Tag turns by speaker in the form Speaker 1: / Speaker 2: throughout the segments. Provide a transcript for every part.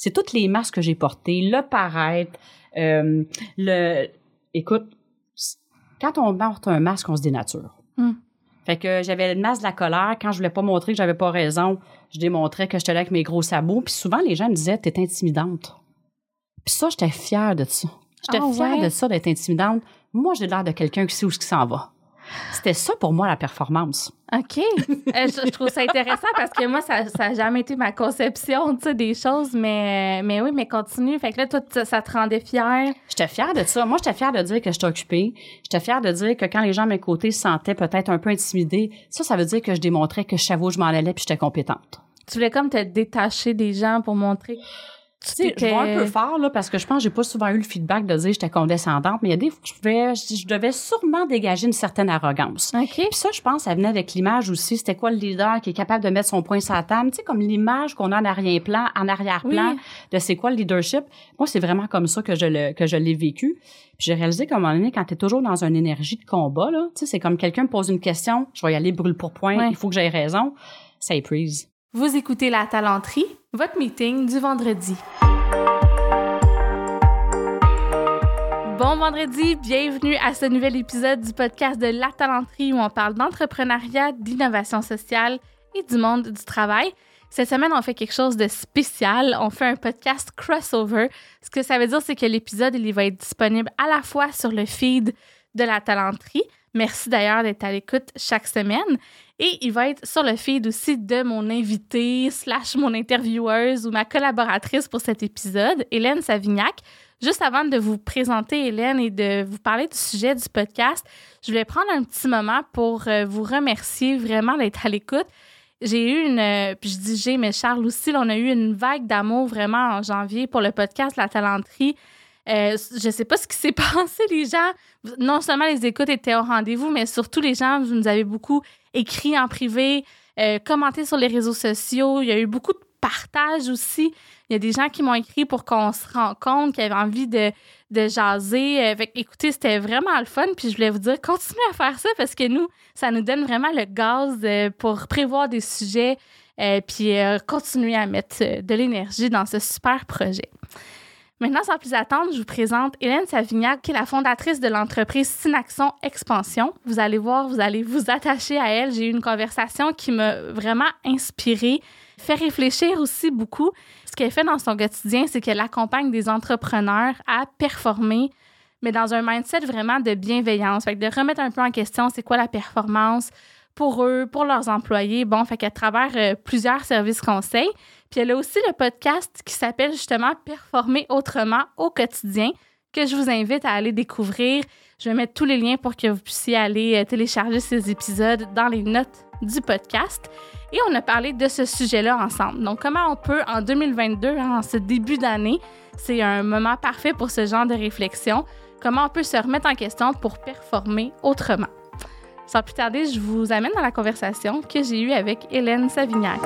Speaker 1: C'est toutes les masques que j'ai portées, le paraître, euh, le... Écoute, quand on porte un masque, on se dénature.
Speaker 2: Hmm.
Speaker 1: Fait que j'avais le masque de la colère. Quand je voulais pas montrer que j'avais pas raison, je démontrais que j'étais là avec mes gros sabots. Puis souvent, les gens me disaient, t'es intimidante. Puis ça, j'étais fière de ça. J'étais
Speaker 2: Ah
Speaker 1: fière
Speaker 2: ouais?
Speaker 1: de ça, d'être intimidante. Moi, j'ai l'air de quelqu'un qui sait où ce qui s'en va. C'était ça pour moi, la performance.
Speaker 2: OK. Euh, je, je trouve ça intéressant parce que moi, ça n'a jamais été ma conception, des choses. Mais, mais oui, mais continue. Fait que là, toi, ça, te rendait fière?
Speaker 1: J'étais fière de ça. Moi, j'étais fière de dire que j'étais occupée. J'étais fière de dire que quand les gens à mes côtés se sentaient peut-être un peu intimidés, ça, ça veut dire que je démontrais que je savais où je m'en allais puis j'étais compétente.
Speaker 2: Tu voulais comme te détacher des gens pour montrer
Speaker 1: Tu sais, je vais un peu fort, là, parce que je pense que j'ai pas souvent eu le feedback de dire que j'étais condescendante, mais il y a des fois que je, pouvais, je, je devais sûrement dégager une certaine arrogance.
Speaker 2: OK.
Speaker 1: Puis ça, je pense, ça venait avec l'image aussi. C'était quoi le leader qui est capable de mettre son poing sur la table? Tu sais, comme l'image qu'on a en arrière-plan, en arrière-plan
Speaker 2: Oui.
Speaker 1: de c'est quoi le leadership? Moi, c'est vraiment comme ça que je le, que je l'ai vécu. Puis j'ai réalisé qu'à un moment donné, quand t'es toujours dans une énergie de combat, là, tu sais, c'est comme quelqu'un me pose une question, je vais y aller brûle pour point, il faut que j'aie raison. Ça épuise.
Speaker 2: Vous écoutez La Talenterie, votre meeting du vendredi. Bon vendredi, bienvenue à ce nouvel épisode du podcast de La Talenterie où on parle d'entrepreneuriat, d'innovation sociale et du monde du travail. Cette semaine, on fait quelque chose de spécial. On fait un podcast crossover. Ce que ça veut dire, c'est que l'épisode, il va être disponible à la fois sur le feed de La Talenterie. Merci d'ailleurs d'être à l'écoute chaque semaine. Et il va être sur le feed aussi de mon invité slash mon intervieweuse ou ma collaboratrice pour cet épisode, Hélène Savignac. Juste avant de vous présenter Hélène et de vous parler du sujet du podcast, je voulais prendre un petit moment pour euh, vous remercier vraiment d'être à l'écoute. J'ai eu une, euh, puis je dis j'ai, mais Charles aussi, on a eu une vague d'amour vraiment en janvier pour le podcast La Talenterie. Euh, je sais pas ce qui s'est passé, les gens. Non seulement les écoutes étaient au rendez-vous, mais surtout les gens, vous nous avez beaucoup écrit en privé, euh, commenté sur les réseaux sociaux. Il y a eu beaucoup de partage aussi. Il y a des gens qui m'ont écrit pour qu'on se rencontre, qui avaient envie de, de jaser. Euh, écoutez, c'était vraiment le fun. Puis je voulais vous dire, continuez à faire ça parce que nous, ça nous donne vraiment le gaz euh, pour prévoir des sujets euh, puis continuer à mettre de l'énergie dans ce super projet. Maintenant, sans plus attendre, je vous présente Hélène Savignac, qui est la fondatrice de l'entreprise Synaxon Expansion. Vous allez voir, vous allez vous attacher à elle. J'ai eu une conversation qui m'a vraiment inspirée, fait réfléchir aussi beaucoup. Ce qu'elle fait dans son quotidien, c'est qu'elle accompagne des entrepreneurs à performer, mais dans un mindset vraiment de bienveillance. Fait que de remettre un peu en question c'est quoi la performance pour eux, pour leurs employés. Bon, fait qu'à travers euh, plusieurs services conseils. Puis elle a aussi le podcast qui s'appelle justement Performer autrement au quotidien, que je vous invite à aller découvrir. Je vais mettre tous les liens pour que vous puissiez aller euh, télécharger ces épisodes dans les notes du podcast. Et on a parlé de ce sujet-là ensemble. Donc, comment on peut, en 2022, hein, en ce début d'année, c'est un moment parfait pour ce genre de réflexion, comment on peut se remettre en question pour performer autrement. Sans plus tarder, je vous amène dans la conversation que j'ai eue avec Hélène Savignac.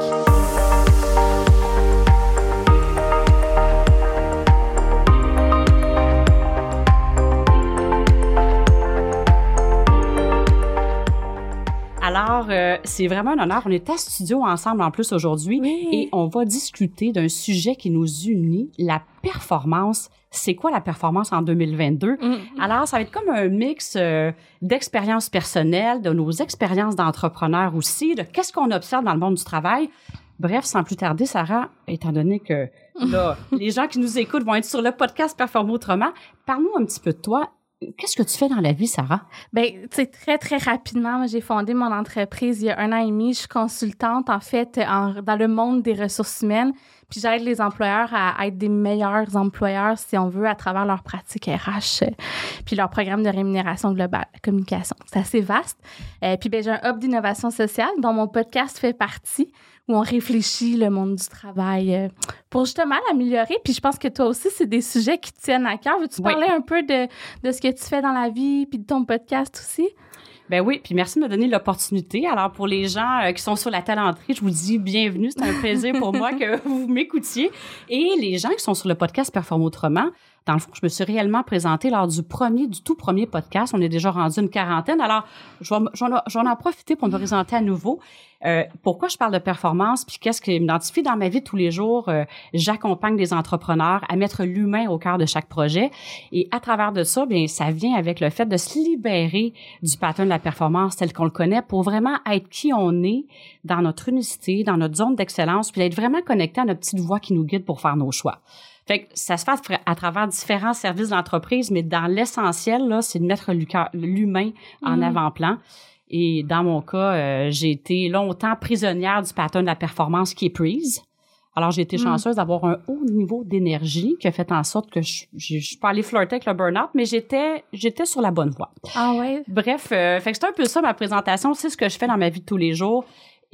Speaker 1: Alors, euh, c'est vraiment un honneur. On est à studio ensemble en plus aujourd'hui
Speaker 2: Oui.
Speaker 1: et on va discuter d'un sujet qui nous unit, la performance. C'est quoi la performance en 2022?
Speaker 2: Mm.
Speaker 1: Alors, ça va être comme un mix euh, d'expériences personnelles, de nos expériences d'entrepreneurs aussi, de qu'est-ce qu'on observe dans le monde du travail. Bref, sans plus tarder, Sarah, étant donné que là, les gens qui nous écoutent vont être sur le podcast Performer autrement, parle-nous un petit peu de toi. Qu'est-ce que tu fais dans la vie, Sarah?
Speaker 2: Ben, tu sais, très, très rapidement, j'ai fondé mon entreprise il y a un an et demi. Je suis consultante, en fait, dans le monde des ressources humaines. Puis j'aide les employeurs à être des meilleurs employeurs, si on veut, à travers leurs pratiques RH, euh, puis leur programme de rémunération globale, communication. C'est assez vaste. Euh, puis ben, j'ai un hub d'innovation sociale dont mon podcast fait partie, où on réfléchit le monde du travail euh, pour justement l'améliorer. Puis je pense que toi aussi, c'est des sujets qui tiennent à cœur. Veux-tu
Speaker 1: Oui.
Speaker 2: parler un peu de, de ce que tu fais dans la vie, puis de ton podcast aussi?
Speaker 1: Ben oui, puis merci de me donner l'opportunité. Alors pour les gens euh, qui sont sur la talenterie, je vous dis bienvenue, c'est un plaisir pour moi que vous m'écoutiez. Et les gens qui sont sur le podcast Performe autrement, dans le fond, je me suis réellement présentée lors du premier, du tout premier podcast. On est déjà rendu une quarantaine. Alors, j'en ai en profiter pour me présenter à nouveau. Euh, pourquoi je parle de performance, puis qu'est-ce qui m'identifie dans ma vie tous les jours. Euh, j'accompagne des entrepreneurs à mettre l'humain au cœur de chaque projet. Et à travers de ça, bien, ça vient avec le fait de se libérer du pattern de la performance tel qu'on le connaît pour vraiment être qui on est dans notre unicité, dans notre zone d'excellence, puis d'être vraiment connecté à notre petite voix qui nous guide pour faire nos choix. Fait que ça se fait à travers différents services d'entreprise, mais dans l'essentiel, là, c'est de mettre l'humain en mm-hmm. avant-plan. Et dans mon cas, euh, j'ai été longtemps prisonnière du pattern de la performance qui est prise. Alors, j'ai été mm. chanceuse d'avoir un haut niveau d'énergie qui a fait en sorte que je, je, suis pas allée flirter avec le burn-out, mais j'étais, j'étais sur la bonne voie.
Speaker 2: Ah ouais?
Speaker 1: Bref, euh, fait que c'est un peu ça ma présentation. C'est ce que je fais dans ma vie de tous les jours.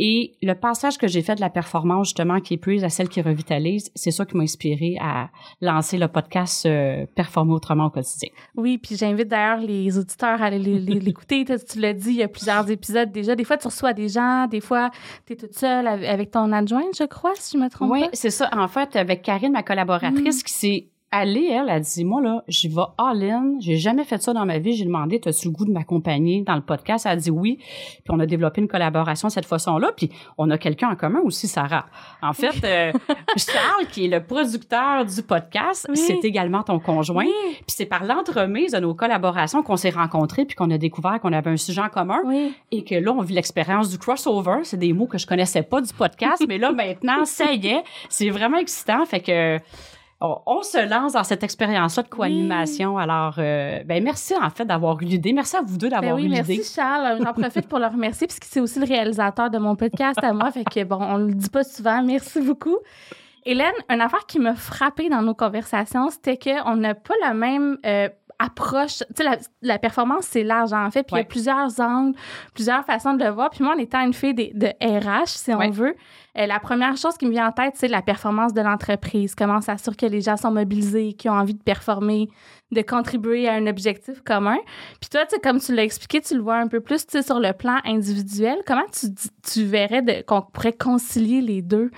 Speaker 1: Et le passage que j'ai fait de la performance, justement, qui est plus à celle qui revitalise, c'est ça qui m'a inspiré à lancer le podcast euh, Performer autrement au quotidien.
Speaker 2: Oui, puis j'invite d'ailleurs les auditeurs à aller l'écouter. tu l'as dit, il y a plusieurs épisodes déjà. Des fois, tu reçois des gens, des fois, tu es toute seule avec ton adjointe, je crois, si je me trompe
Speaker 1: oui,
Speaker 2: pas.
Speaker 1: Oui, c'est ça. En fait, avec Karine, ma collaboratrice, mm. qui s'est elle, elle a dit, moi, là, j'y vais all-in. J'ai jamais fait ça dans ma vie. J'ai demandé, as-tu le goût de m'accompagner dans le podcast? Elle a dit oui. Puis on a développé une collaboration cette façon-là. Puis on a quelqu'un en commun aussi, Sarah. En fait, euh, Charles, qui est le producteur du podcast, c'est également ton conjoint. Puis c'est par l'entremise de nos collaborations qu'on s'est rencontrés puis qu'on a découvert qu'on avait un sujet en commun. Et que là, on vit l'expérience du crossover. C'est des mots que je connaissais pas du podcast. mais là, maintenant, ça y est. C'est vraiment excitant. Fait que on, se lance dans cette expérience-là de co-animation. Alors, euh, ben merci en fait d'avoir eu l'idée. Merci à vous deux d'avoir ben eu l'idée.
Speaker 2: Merci Charles. J'en profite pour le remercier puisque c'est aussi le réalisateur de mon podcast à moi. Fait que bon, on le dit pas souvent. Merci beaucoup. Hélène, une affaire qui m'a frappée dans nos conversations, c'était qu'on n'a pas la même euh, approche. Tu sais, la, performance, c'est large, en fait. Puis il y a plusieurs angles, plusieurs façons de le voir. Puis moi, en étant une fille de, RH, si on veut, euh, la première chose qui me vient en tête, c'est la performance de l'entreprise. Comment s'assurer que les gens sont mobilisés, qui ont envie de performer, de contribuer à un objectif commun. Puis toi, tu sais, comme tu l'as expliqué, tu le vois un peu plus, tu sais, sur le plan individuel. Comment tu, tu verrais qu'on pourrait concilier les deux?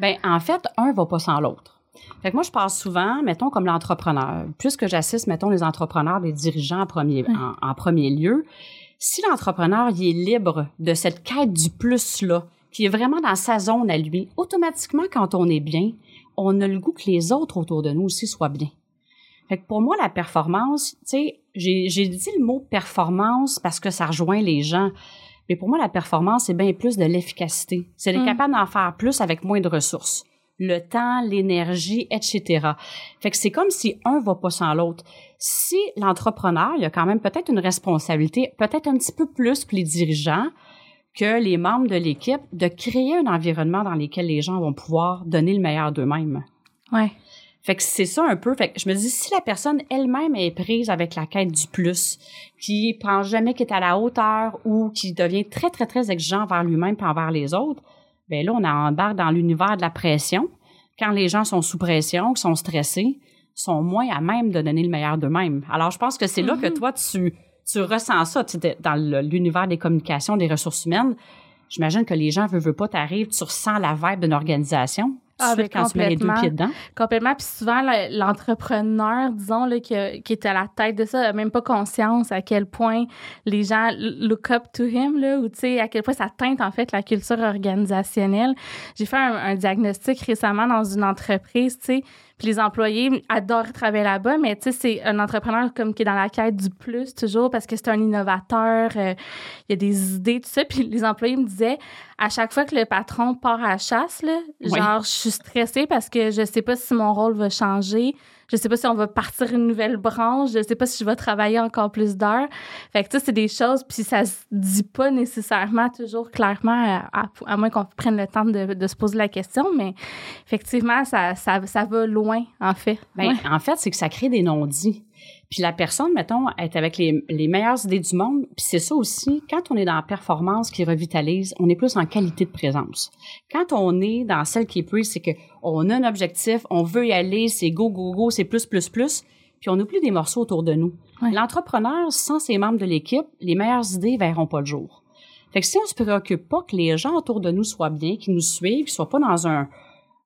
Speaker 1: Ben en fait, un va pas sans l'autre. Fait que moi, je parle souvent, mettons, comme l'entrepreneur. Puisque j'assiste, mettons, les entrepreneurs, les dirigeants en premier, en, premier lieu, si l'entrepreneur il est libre de cette quête du plus-là, qui est vraiment dans sa zone à lui, automatiquement, quand on est bien, on a le goût que les autres autour de nous aussi soient bien. Fait que pour moi, la performance, tu sais, j'ai, j'ai dit le mot performance parce que ça rejoint les gens. Mais pour moi, la performance, c'est bien plus de l'efficacité. C'est d'être mm. capable d'en faire plus avec moins de ressources le temps, l'énergie, etc. Fait que c'est comme si un va pas sans l'autre. Si l'entrepreneur, il y a quand même peut-être une responsabilité, peut-être un petit peu plus pour les dirigeants que les membres de l'équipe, de créer un environnement dans lequel les gens vont pouvoir donner le meilleur d'eux-mêmes.
Speaker 2: Ouais.
Speaker 1: Fait que c'est ça un peu. Fait que je me dis, si la personne elle-même est prise avec la quête du plus, qui pense jamais qu'elle est à la hauteur ou qui devient très, très, très exigeant envers lui-même et envers les autres, ben là, on embarque dans l'univers de la pression. Quand les gens sont sous pression, sont stressés, sont moins à même de donner le meilleur d'eux-mêmes. Alors, je pense que c'est là que mm-hmm. toi, tu, tu ressens ça tu dans l'univers des communications, des ressources humaines. J'imagine que les gens, veulent, veulent pas, t'arrives, tu ressens la vibe d'une organisation. Ah, quand tu mets les deux pieds dedans.
Speaker 2: Complètement. Puis souvent, l'entrepreneur, disons, là, qui, qui, est à la tête de ça, n'a même pas conscience à quel point les gens look up to him, là, ou tu sais, à quel point ça teinte, en fait, la culture organisationnelle. J'ai fait un, un diagnostic récemment dans une entreprise, tu sais, puis les employés adorent travailler là-bas, mais tu sais, c'est un entrepreneur comme qui est dans la quête du plus toujours parce que c'est un innovateur, euh, il y a des idées, tout ça. Puis les employés me disaient, à chaque fois que le patron part à la chasse, là, genre, je suis stressée parce que je sais pas si mon rôle va changer. Je sais pas si on va partir une nouvelle branche. Je sais pas si je vais travailler encore plus d'heures. Fait que ça, c'est des choses, puis ça se dit pas nécessairement toujours clairement, à, moins qu'on prenne le temps de, se poser la question, mais effectivement, ça, ça, ça va loin, en fait.
Speaker 1: Bien, En fait, c'est que ça crée des non-dits. Puis la personne, mettons, est avec les, les meilleures idées du monde. Puis c'est ça aussi, quand on est dans la performance qui revitalise, on est plus en qualité de présence. Quand on est dans celle qui est plus, c'est qu'on a un objectif, on veut y aller, c'est go, go, go, c'est plus, plus, plus, puis on oublie des morceaux autour de nous. L'entrepreneur, sans ses membres de l'équipe, les meilleures idées verront pas le jour. Fait que si on se préoccupe pas que les gens autour de nous soient bien, qu'ils nous suivent, qu'ils soient pas dans un,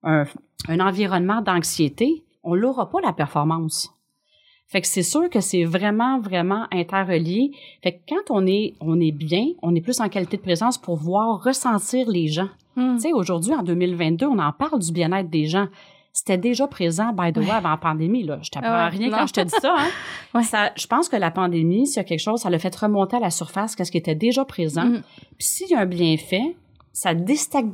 Speaker 1: un, un environnement d'anxiété, on l'aura pas la performance. Fait que c'est sûr que c'est vraiment, vraiment interrelié. Fait que quand on est, on est bien, on est plus en qualité de présence pour voir, ressentir les gens.
Speaker 2: Hmm.
Speaker 1: Tu sais, aujourd'hui, en 2022, on en parle du bien-être des gens. C'était déjà présent, by the way, avant la pandémie. Là. Je t'apprends
Speaker 2: Ouais,
Speaker 1: rien
Speaker 2: non.
Speaker 1: quand je te dis ça. Hein?
Speaker 2: Ouais.
Speaker 1: ça. Je pense que la pandémie, s'il y a quelque chose, ça l'a fait remonter à la surface qu'est-ce qui était déjà présent.
Speaker 2: Mhm.
Speaker 1: Puis s'il y a un bienfait, ça déstag-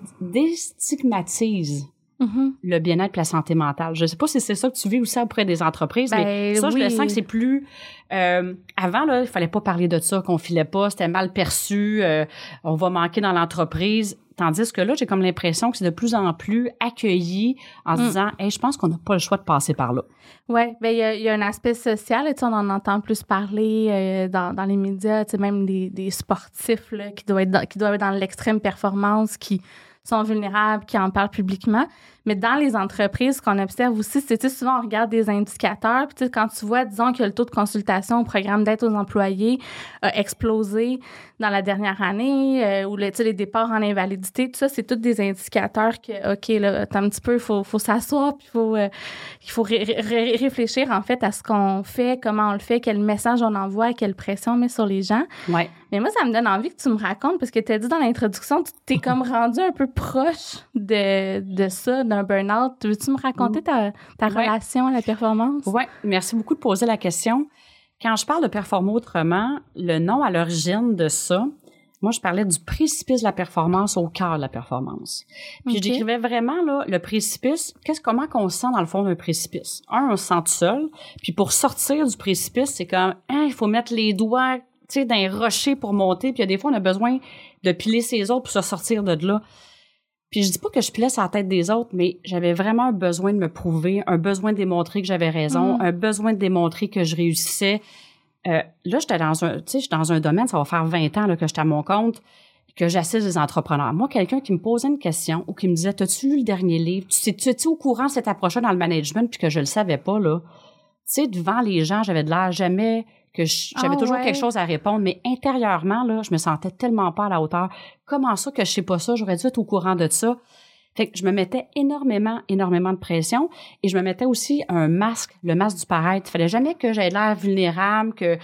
Speaker 2: Mhm.
Speaker 1: le bien-être et la santé mentale. Je sais pas si c'est ça que tu vis aussi auprès des entreprises, mais
Speaker 2: Ben,
Speaker 1: ça, je le sens que c'est plus... euh, avant, là, il fallait pas parler de ça, qu'on filait pas, c'était mal perçu, euh, on va manquer dans l'entreprise. Tandis que là, j'ai comme l'impression que c'est de plus en plus accueilli en se
Speaker 2: Mm.
Speaker 1: disant, hey, je pense qu'on n'a pas le choix de passer par là.
Speaker 2: Oui, ben il y, a- il y a un aspect social, tu sais, on en entend plus parler euh, dans, dans les médias, tu sais, même des, des sportifs là, qui doivent être dans, qui doivent être dans l'extrême performance, qui sont vulnérables, qui en parlent publiquement. Mais dans les entreprises, ce qu'on observe aussi, c'est souvent on regarde des indicateurs, puis quand tu vois, disons que le taux de consultation au programme d'aide aux employés a explosé dans la dernière année, euh, ou le, les départs en invalidité, tout ça, c'est tous des indicateurs que, OK, là, attends un petit peu, il faut, faut s'asseoir, puis il faut, euh, il faut ré- ré- réfléchir en fait à ce qu'on fait, comment on le fait, quel message on envoie, quelle pression on met sur les gens.
Speaker 1: Ouais.
Speaker 2: Mais moi, ça me donne envie que tu me racontes, parce que tu as dit dans l'introduction, tu t'es comme rendu un peu proche de, de ça, d'un burn-out. Veux-tu me raconter ta, ta
Speaker 1: Ouais.
Speaker 2: relation à la performance?
Speaker 1: Oui, merci beaucoup de poser la question. Quand je parle de performer autrement, le nom à l'origine de ça, moi, je parlais du précipice de la performance au cœur de la performance. Puis
Speaker 2: Ok.
Speaker 1: je décrivais vraiment là, le précipice, qu'est-ce comment qu'on se sent dans le fond d'un précipice? Un, on se sent tout seul. Puis pour sortir du précipice, c'est comme, hein, il faut mettre les doigts, les rochers pour monter. Puis il y a des fois, on a besoin de piler ses autres pour se sortir de là. Puis je dis pas que je pilais sur la tête des autres, mais j'avais vraiment un besoin de me prouver, un besoin de démontrer que j'avais raison,
Speaker 2: Mm.
Speaker 1: un besoin de démontrer que je réussissais. Euh, là, j'étais dans un, tu sais, dans un domaine, ça va faire 20 ans là, que j'étais à mon compte, que j'assiste des entrepreneurs. Moi, quelqu'un qui me posait une question ou qui me disait, t'as-tu lu le dernier livre? Tu sais, tu es au courant de cette approche dans le management? Puis que je le savais pas, là? Tu sais, devant les gens, j'avais de l'air jamais que j'avais
Speaker 2: Ah
Speaker 1: toujours
Speaker 2: ouais.
Speaker 1: quelque chose à répondre, mais intérieurement, là, je me sentais tellement pas à la hauteur. Comment ça que je sais pas ça? J'aurais dû être au courant de ça. Fait que je me mettais énormément, énormément de pression et je me mettais aussi un masque, le masque du paraître. Il fallait jamais que j'aie l'air vulnérable, que, tu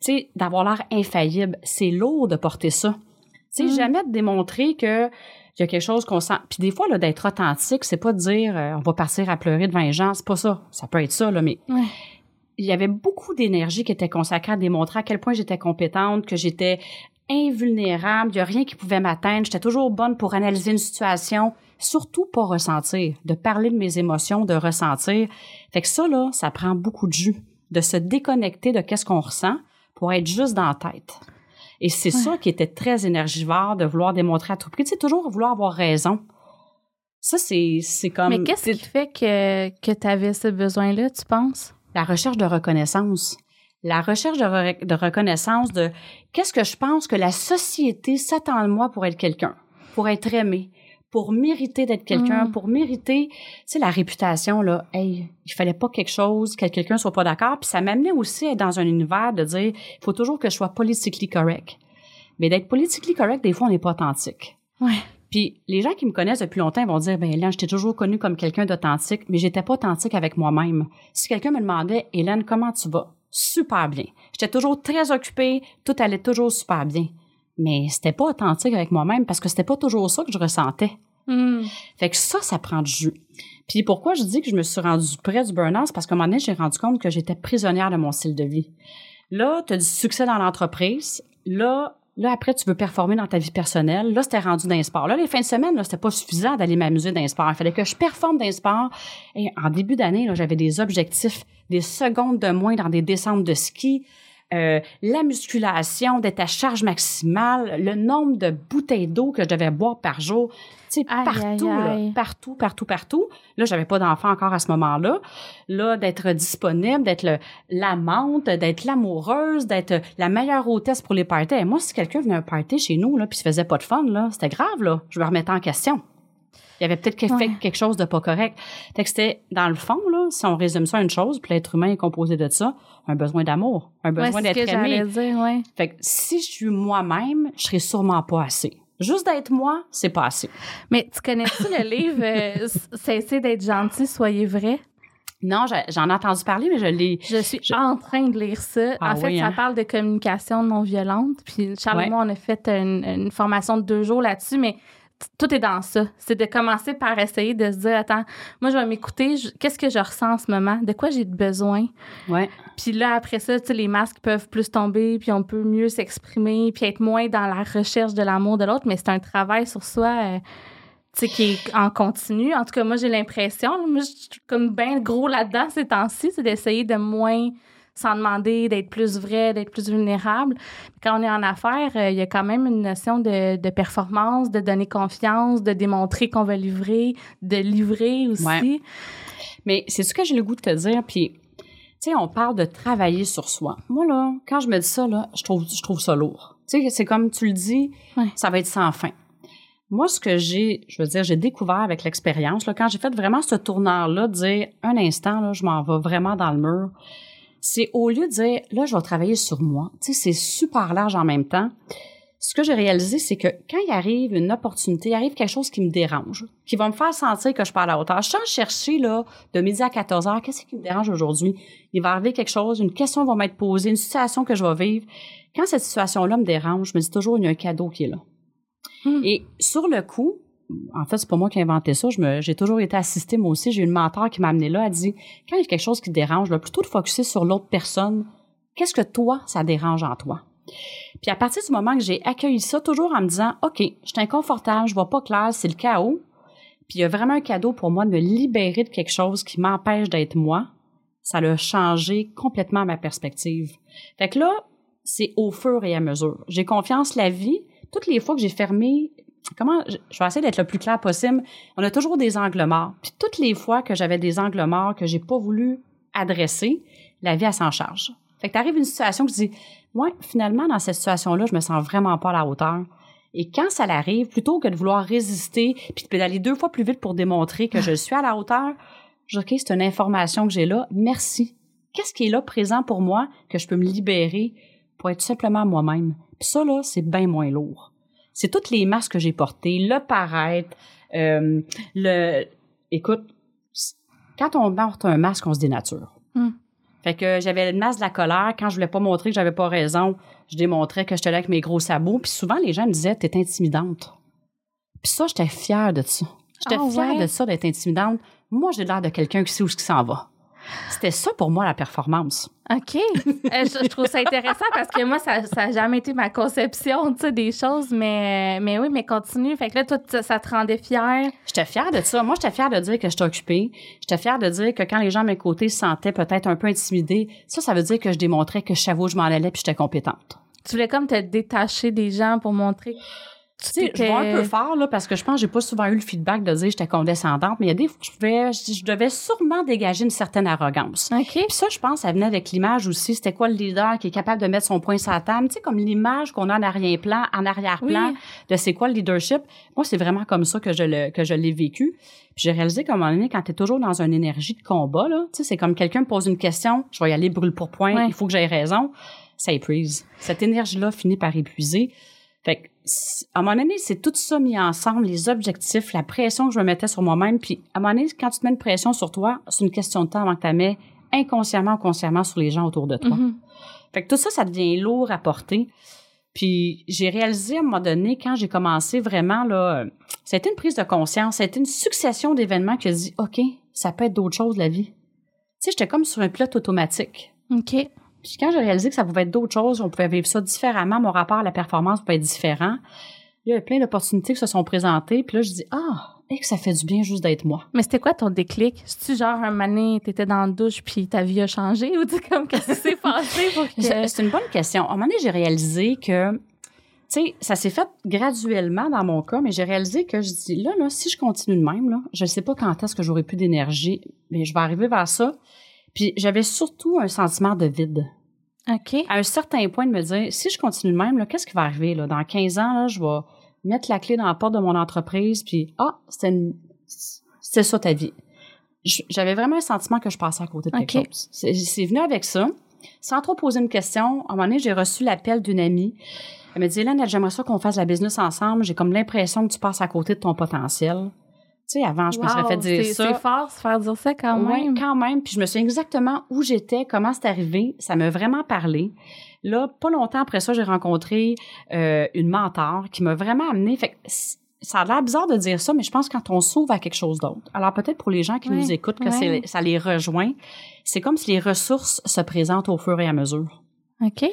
Speaker 1: sais, d'avoir l'air infaillible. C'est lourd de porter ça. Tu sais,
Speaker 2: Mm.
Speaker 1: jamais de démontrer que il y a quelque chose qu'on sent. Puis des fois, là, d'être authentique, c'est pas de dire euh, on va partir à pleurer devant les gens. C'est pas ça. Ça peut être ça, là, mais
Speaker 2: Ouais.
Speaker 1: Il y avait beaucoup d'énergie qui était consacrée à démontrer à quel point j'étais compétente, que j'étais invulnérable, il y a rien qui pouvait m'atteindre, j'étais toujours bonne pour analyser une situation, surtout pas ressentir, de parler de mes émotions, de ressentir. Fait que ça là, ça prend beaucoup de jus, de se déconnecter de qu'est-ce qu'on ressent pour être juste dans la tête. Et c'est
Speaker 2: Ouais.
Speaker 1: ça qui était très énergivore de vouloir démontrer à tout prix, tu sais toujours vouloir avoir raison. Ça c'est c'est comme
Speaker 2: Mais qu'est-ce qui fait que, que tu avais ce besoin-là, tu penses?
Speaker 1: La recherche de reconnaissance. La recherche de, re- de reconnaissance de qu'est-ce que je pense que la société s'attend de moi pour être quelqu'un, pour être aimé, pour mériter d'être quelqu'un,
Speaker 2: Mm.
Speaker 1: pour mériter, tu sais, la réputation, là, hey, il fallait pas quelque chose, que quelqu'un soit pas d'accord. Puis ça m'amenait aussi à être dans un univers de dire, il faut toujours que je sois politically correct. Mais d'être politically correct, des fois, on n'est pas authentique.
Speaker 2: Ouais.
Speaker 1: Puis les gens qui me connaissent depuis longtemps vont dire ben Hélène, je t'ai toujours connue comme quelqu'un d'authentique, mais j'étais pas authentique avec moi-même. Si quelqu'un me demandait Hélène, comment tu vas? Super bien. J'étais toujours très occupée, tout allait toujours super bien. Mais c'était pas authentique avec moi-même parce que c'était pas toujours ça que je ressentais.
Speaker 2: Hmm.
Speaker 1: Fait que ça, ça prend du jus. Puis pourquoi je dis que je me suis rendue près du burn-out, c'est parce qu'à un moment donné, j'ai rendu compte que j'étais prisonnière de mon style de vie. Là, tu as du succès dans l'entreprise. Là, là, après, tu veux performer dans ta vie personnelle. Là, c'était rendu d'un sport. Là, les fins de semaine, là, c'était pas suffisant d'aller m'amuser d'un sport. Il fallait que je performe d'un sport. Et en début d'année, j'avais des objectifs, des secondes de moins dans des descentes de ski. Euh, la musculation, d'être à charge maximale, le nombre de bouteilles d'eau que je devais boire par jour, tu sais, partout,
Speaker 2: aïe,
Speaker 1: là, partout, partout, partout. Là, j'avais pas d'enfant encore à ce moment-là. Là, d'être disponible, d'être l'amante, d'être l'amoureuse, d'être la meilleure hôtesse pour les parties. Et moi, si quelqu'un venait à un party chez nous, là, puis se faisait pas de fun, là, c'était grave, là. Je me remettais en question. Il y avait peut-être
Speaker 2: Ouais.
Speaker 1: quelque chose de pas correct. Fait que c'était, dans le fond, là, si on résume ça à une chose, puis l'être humain est composé de ça, un besoin d'amour, un besoin d'être aimé.
Speaker 2: dire, ouais.
Speaker 1: Fait que si je suis moi-même, je serais sûrement pas assez. Juste d'être moi, c'est pas assez.
Speaker 2: Mais tu connais-tu le livre euh, Cessez d'être gentil, soyez vrai?
Speaker 1: Non, j'en ai entendu parler, mais je l'ai.
Speaker 2: Je suis
Speaker 1: Je-
Speaker 2: en train de lire ça.
Speaker 1: Ah
Speaker 2: en fait,
Speaker 1: oui,
Speaker 2: ça
Speaker 1: hein?
Speaker 2: parle de communication non violente. Puis Charles et moi, on a fait une, une formation de deux jours là-dessus, mais tout est dans ça. C'est de commencer par essayer de se dire, attends, moi, je vais m'écouter. Qu'est-ce que je ressens en ce moment? De quoi j'ai besoin?
Speaker 1: Ouais.
Speaker 2: Puis là, après ça, tu sais, les masques peuvent plus tomber, puis on peut mieux s'exprimer, puis être moins dans la recherche de l'amour de l'autre. Mais c'est un travail sur soi, euh, tu sais, qui est en continu. En tout cas, moi, j'ai l'impression, moi, je suis comme bien gros là-dedans ces temps-ci, c'est d'essayer de moins s'en demander, d'être plus vrai, d'être plus vulnérable. Quand on est en affaires, euh, il y a quand même une notion de, de performance, de donner confiance, de démontrer qu'on va livrer, de livrer aussi.
Speaker 1: Ouais. Mais c'est ce que j'ai le goût de te dire. Puis, tu sais, on parle de travailler sur soi. Moi, là, quand je me dis ça, là, je trouve, je trouve ça lourd. Tu sais, c'est comme tu le dis,
Speaker 2: Ouais.
Speaker 1: ça va être sans fin. Moi, ce que j'ai, je veux dire, j'ai découvert avec l'expérience, là, quand j'ai fait vraiment ce tournant-là, de dire, un instant, là, je m'en vais vraiment dans le mur, c'est au lieu de dire, là, je vais travailler sur moi. Tu sais, c'est super large en même temps. Ce que j'ai réalisé, c'est que quand il arrive une opportunité, il arrive quelque chose qui me dérange, qui va me faire sentir que je parle à la hauteur. Je sens chercher, là, de midi à 14 heures, qu'est-ce qui me dérange aujourd'hui? Il va arriver quelque chose, une question va m'être posée, une situation que je vais vivre. Quand cette situation-là me dérange, je me dis toujours, il y a un cadeau qui est là.
Speaker 2: Hmm.
Speaker 1: Et sur le coup, en fait, c'est pas moi qui ai inventé ça. J'ai toujours été assistée, moi aussi. J'ai eu une mentor qui m'a amené là. Elle dit, quand il y a quelque chose qui te dérange, là, plutôt de focuser sur l'autre personne, qu'est-ce que toi, ça dérange en toi? Puis à partir du moment que j'ai accueilli ça, toujours en me disant, OK, je suis inconfortable, je vois pas clair, c'est le chaos. Puis il y a vraiment un cadeau pour moi de me libérer de quelque chose qui m'empêche d'être moi. Ça a changé complètement ma perspective. Fait que là, c'est au fur et à mesure. J'ai confiance la vie. Toutes les fois que j'ai fermé, comment, je vais essayer d'être le plus clair possible. On a toujours des angles morts. Puis toutes les fois que j'avais des angles morts que j'ai pas voulu adresser, la vie, elle s'en charge. Fait que t'arrives une situation que tu dis, ouais, finalement, dans cette situation-là, je me sens vraiment pas à la hauteur. Et quand ça l'arrive, plutôt que de vouloir résister puis d'aller deux fois plus vite pour démontrer que je suis à la hauteur, je dis, OK, c'est une information que j'ai là. Merci. Qu'est-ce qui est là présent pour moi que je peux me libérer pour être simplement moi-même? Puis ça, là, c'est bien moins lourd. C'est toutes les masques que j'ai portées, le paraître, euh, le... Écoute, quand on porte un masque, on se dénature.
Speaker 2: Hmm.
Speaker 1: Fait que j'avais le masque de la colère. Quand je voulais pas montrer que j'avais pas raison, je démontrais que j'étais là avec mes gros sabots. Puis souvent, les gens me disaient, t'es intimidante. Puis ça, j'étais fière de ça. J'étais
Speaker 2: Ah
Speaker 1: fière
Speaker 2: ouais?
Speaker 1: de ça, d'être intimidante. Moi, j'ai l'air de quelqu'un qui sait où ce qui s'en va. C'était ça pour moi, la performance.
Speaker 2: OK. Euh, je, je trouve ça intéressant parce que moi, ça n'a jamais été ma conception, des choses. Mais, mais oui, mais continue. Fait que là, toi, ça, ça te rendait fière?
Speaker 1: J'étais fière de ça. Moi, j'étais fière de dire que j'étais occupée. J'étais fière de dire que quand les gens à mes côtés se sentaient peut-être un peu intimidés, ça, ça veut dire que je démontrais que je savais où je m'en allais puis j'étais compétente.
Speaker 2: Tu voulais comme te détacher des gens pour montrer que tu
Speaker 1: Tu sais, je vois un peu fort, là, parce que je pense que j'ai pas souvent eu le feedback de dire que j'étais condescendante, mais il y a des fois, je, pouvais, je, je devais sûrement dégager une certaine arrogance.
Speaker 2: OK.
Speaker 1: Puis ça, je pense, ça venait avec l'image aussi. C'était quoi le leader qui est capable de mettre son poing sur la table? Tu sais, comme l'image qu'on a en arrière-plan, en arrière-plan
Speaker 2: Oui.
Speaker 1: de c'est quoi le leadership? Moi, c'est vraiment comme ça que je le, que je l'ai vécu. Puis j'ai réalisé qu'à un moment donné, quand t'es toujours dans une énergie de combat, là, tu sais, c'est comme quelqu'un me pose une question, je vais y aller brûle pour point, il faut que j'aie raison. Ça épuise. Cette énergie-là finit par épuiser. Fait que, à un moment donné, c'est tout ça mis ensemble, les objectifs, la pression que je me mettais sur moi-même. Puis, à un moment donné, quand tu te mets une pression sur toi, c'est une question de temps avant que tu la mets inconsciemment ou consciemment sur les gens autour de toi.
Speaker 2: Mhm.
Speaker 1: Fait que tout ça, ça devient lourd à porter. Puis j'ai réalisé à un moment donné, quand j'ai commencé vraiment, là, ça a été une prise de conscience, ça a été une succession d'événements qui a dit, OK, ça peut être d'autres choses, la vie. Tu sais, j'étais comme sur un pilote automatique.
Speaker 2: OK.
Speaker 1: Puis quand j'ai réalisé que ça pouvait être d'autres choses, on pouvait vivre ça différemment, mon rapport à la performance pouvait être différent, il y a plein d'opportunités qui se sont présentées. Puis là, je dis, ah, et que ça fait du bien juste d'être moi.
Speaker 2: Mais c'était quoi ton déclic? C'est-tu genre un mané, t'étais dans la douche puis ta vie a changé ou tu comme qu'est-ce qui s'est passé pour que.
Speaker 1: C'est une bonne question. À un moment donné, j'ai réalisé que, tu sais, ça s'est fait graduellement dans mon cas, mais j'ai réalisé que je dis, là, là, si je continue de même, là, je ne sais pas quand est-ce que j'aurai plus d'énergie, mais je vais arriver vers ça. Puis j'avais surtout un sentiment de vide.
Speaker 2: OK.
Speaker 1: À un certain point de me dire, si je continue de même, qu'est-ce qui va arriver, là? Dans 15 ans, là, je vais mettre la clé dans la porte de mon entreprise, puis, ah, c'était c'était ça ta vie. J'avais vraiment un sentiment que je passais à côté de quelque
Speaker 2: OK.
Speaker 1: chose. C'est c'est venu avec ça. Sans trop poser une question, à un moment donné, j'ai reçu l'appel d'une amie. Elle me dit, Hélène, j'aimerais ça qu'on fasse la business ensemble. J'ai comme l'impression que tu passes à côté de ton potentiel. Sais, avant, je me serais fait dire ça.
Speaker 2: C'est fort se faire dire ça quand même.
Speaker 1: quand même. Puis je me souviens exactement où j'étais, comment c'est arrivé. Ça m'a vraiment parlé. Là, pas longtemps après ça, j'ai rencontré euh, une mentor qui m'a vraiment amené. Fait que ça a l'air bizarre de dire ça, mais je pense que quand on s'ouvre à quelque chose d'autre. Alors peut-être pour les gens qui nous écoutent, que ça les rejoint. C'est comme si les ressources se présentent au fur et à mesure.
Speaker 2: OK.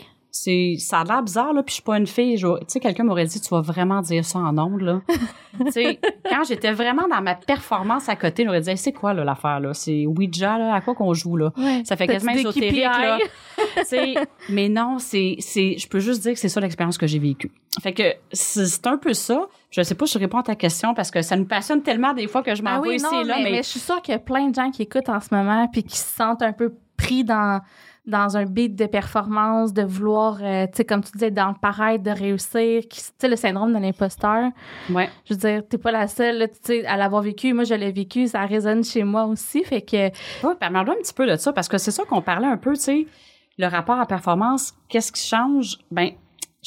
Speaker 1: C'est, ça a l'air bizarre, là, puis je suis pas une fille. Tu sais, quelqu'un m'aurait dit, tu vas vraiment dire ça en ondes, là. tu sais, quand j'étais vraiment dans ma performance à côté, j'aurais dit, Hey, c'est quoi, là, l'affaire, là? C'est Ouija, là? À quoi qu'on joue, là?
Speaker 2: Ouais.
Speaker 1: Ça fait quasiment ésotérique, là. Mais non, c'est, c'est, je peux juste dire que c'est ça l'expérience que j'ai vécue. Fait que c'est un peu ça. Je sais pas si je réponds à ta question parce que ça nous passionne tellement des fois que je m'en
Speaker 2: Ah oui,
Speaker 1: ici
Speaker 2: non,
Speaker 1: là,
Speaker 2: mais,
Speaker 1: mais,
Speaker 2: mais je suis sûre qu'il y a plein de gens qui écoutent en ce moment puis qui se sentent un peu pris dans dans un beat de performance, de vouloir, euh, tu sais, comme tu disais, dans le paraître, de réussir, tu sais, le syndrome de l'imposteur.
Speaker 1: ouais.
Speaker 2: Je veux dire, t'es pas la seule, tu sais, à l'avoir vécu. Moi, je l'ai vécu, ça résonne chez moi aussi. Fait que,
Speaker 1: Oui, parle-moi un petit peu de ça, parce que c'est ça qu'on parlait un peu, tu sais, le rapport à performance, qu'est-ce qui change? Ben,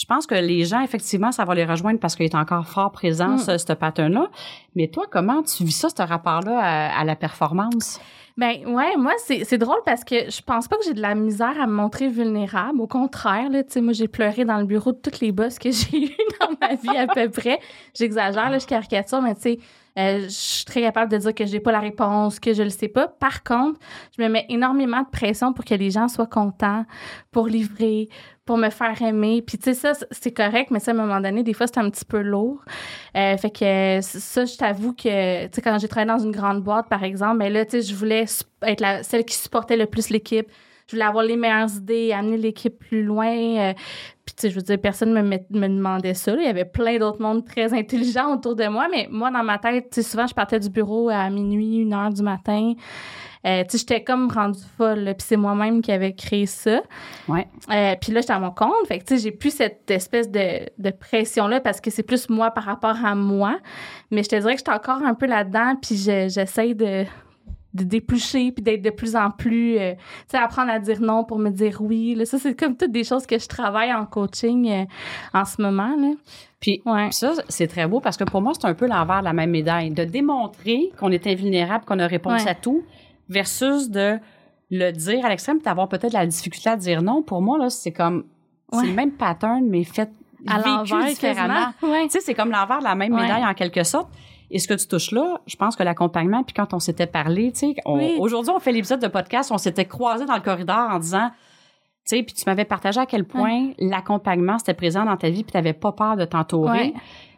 Speaker 1: je pense que les gens, effectivement, ça va les rejoindre parce qu'il est encore fort présent,
Speaker 2: Mm.
Speaker 1: ce, ce pattern-là. Mais toi, comment tu vis ça, ce rapport-là à, à la performance?
Speaker 2: Ben ouais, moi c'est drôle parce que je pense pas que j'ai de la misère à me montrer vulnérable. Au contraire, là, tu sais, moi j'ai pleuré dans le bureau de toutes les boss que j'ai eu dans ma vie à peu près. J'exagère, là, je caricature, mais tu sais, euh, je suis très capable de dire que j'ai pas la réponse, que je le sais pas. Par contre, je me mets énormément de pression pour que les gens soient contents, pour livrer, pour me faire aimer. Puis tu sais ça c'est correct, mais ça à un moment donné des fois c'est un petit peu lourd. Euh, fait que ça, je t'avoue que, tu sais, quand j'ai travaillé dans une grande boîte, par exemple, mais là, tu sais, je voulais être la, celle qui supportait le plus l'équipe. Je voulais avoir les meilleures idées, amener l'équipe plus loin. euh, puis, tu sais, je veux dire, personne me, met- me demandait ça. là. Il y avait plein d'autres mondes très intelligents autour de moi, mais moi, dans ma tête, tu sais, souvent, je partais du bureau à minuit, une heure du matin. Euh, tu sais, j'étais comme rendue folle. Puis c'est moi-même qui avais créé ça.
Speaker 1: Ouais.
Speaker 2: Euh, puis là, j'étais à mon compte. Fait que, tu sais, j'ai plus cette espèce de, de pression-là parce que c'est plus moi par rapport à moi. Mais je te dirais que j'étais encore un peu là-dedans. Puis je- j'essaie de, de déplucher puis d'être de plus en plus... euh, tu sais, apprendre à dire non pour me dire oui. Là, ça, c'est comme toutes des choses que je travaille en coaching euh, en ce moment. Là.
Speaker 1: Puis
Speaker 2: Ouais.
Speaker 1: ça, c'est très beau parce que pour moi, c'est un peu l'envers de la même médaille. De démontrer qu'on est invulnérable, qu'on a réponse
Speaker 2: Ouais.
Speaker 1: à tout, versus de le dire à l'extrême, d'avoir peut-être la difficulté à dire non. Pour moi, là, c'est comme, c'est le même pattern, mais fait,
Speaker 2: À
Speaker 1: vécu différemment. Tu sais, c'est comme l'envers de la même médaille en quelque sorte. Et ce que tu touches là, je pense que l'accompagnement, puis quand on s'était parlé, tu sais,
Speaker 2: Oui.
Speaker 1: aujourd'hui, on fait l'épisode de podcast, on s'était croisés dans le corridor en disant, tu sais, puis tu m'avais partagé à quel point l'accompagnement, c'était présent dans ta vie, puis tu n'avais pas peur de t'entourer.
Speaker 2: Ouais.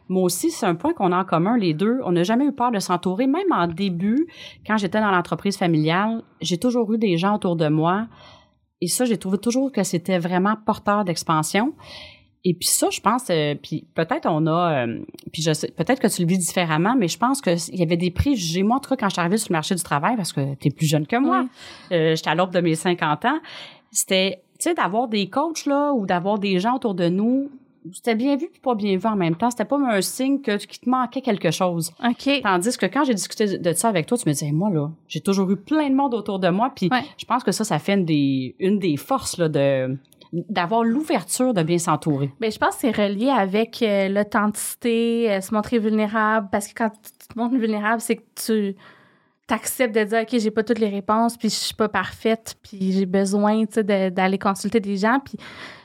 Speaker 1: Moi aussi, c'est un point qu'on a en commun, les deux. On n'a jamais eu peur de s'entourer. Même en début, quand j'étais dans l'entreprise familiale, j'ai toujours eu des gens autour de moi. Et ça, j'ai trouvé toujours que c'était vraiment porteur d'expansion. Et puis ça, je pense, euh, puis peut-être on a, euh, puis je sais, peut-être que tu le vis différemment, mais je pense que il y avait des préjugés. Moi, en tout cas, quand je suis arrivée sur le marché du travail, parce que tu es plus jeune que moi,
Speaker 2: Oui.
Speaker 1: euh, j'étais à l'aube de mes 50 ans, c'était, tu sais, d'avoir des coachs, là, ou d'avoir des gens autour de nous, c'était bien vu puis pas bien vu en même temps. C'était pas un signe que, qu'il te manquait quelque chose.
Speaker 2: OK.
Speaker 1: Tandis que quand j'ai discuté de ça avec toi, tu me disais, moi, là, j'ai toujours eu plein de monde autour de moi, puis
Speaker 2: Ouais.
Speaker 1: je pense que ça, ça fait une des, une des forces, là, de, d'avoir l'ouverture de bien s'entourer.
Speaker 2: Ben, je pense que c'est relié avec euh, l'authenticité, euh, se montrer vulnérable, parce que quand tu te montres vulnérable, c'est que tu t'acceptes de dire, OK, j'ai pas toutes les réponses, puis je suis pas parfaite, puis j'ai besoin, tu sais, de- d'aller consulter des gens, puis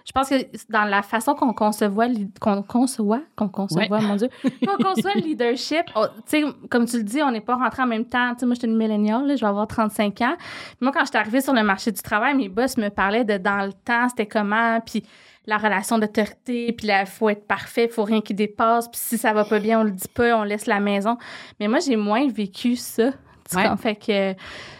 Speaker 2: je pense que dans la façon qu'on concevoit, qu'on conçoit, qu'on concevoit, mon Dieu, qu'on conçoit le leadership, tu sais, comme tu le dis, on n'est pas rentré en même temps. Tu sais, moi, j'étais une milléniale, là, je vais avoir 35 ans. Puis moi, quand j'étais arrivée sur le marché du travail, mes boss me parlaient de dans le temps, c'était comment, puis la relation d'autorité, puis il faut être parfait, faut rien qui dépasse, puis si ça va pas bien, on le dit pas, on laisse la maison. Mais moi, j'ai moins vécu ça.
Speaker 1: Ouais.
Speaker 2: comprends? Fait que euh,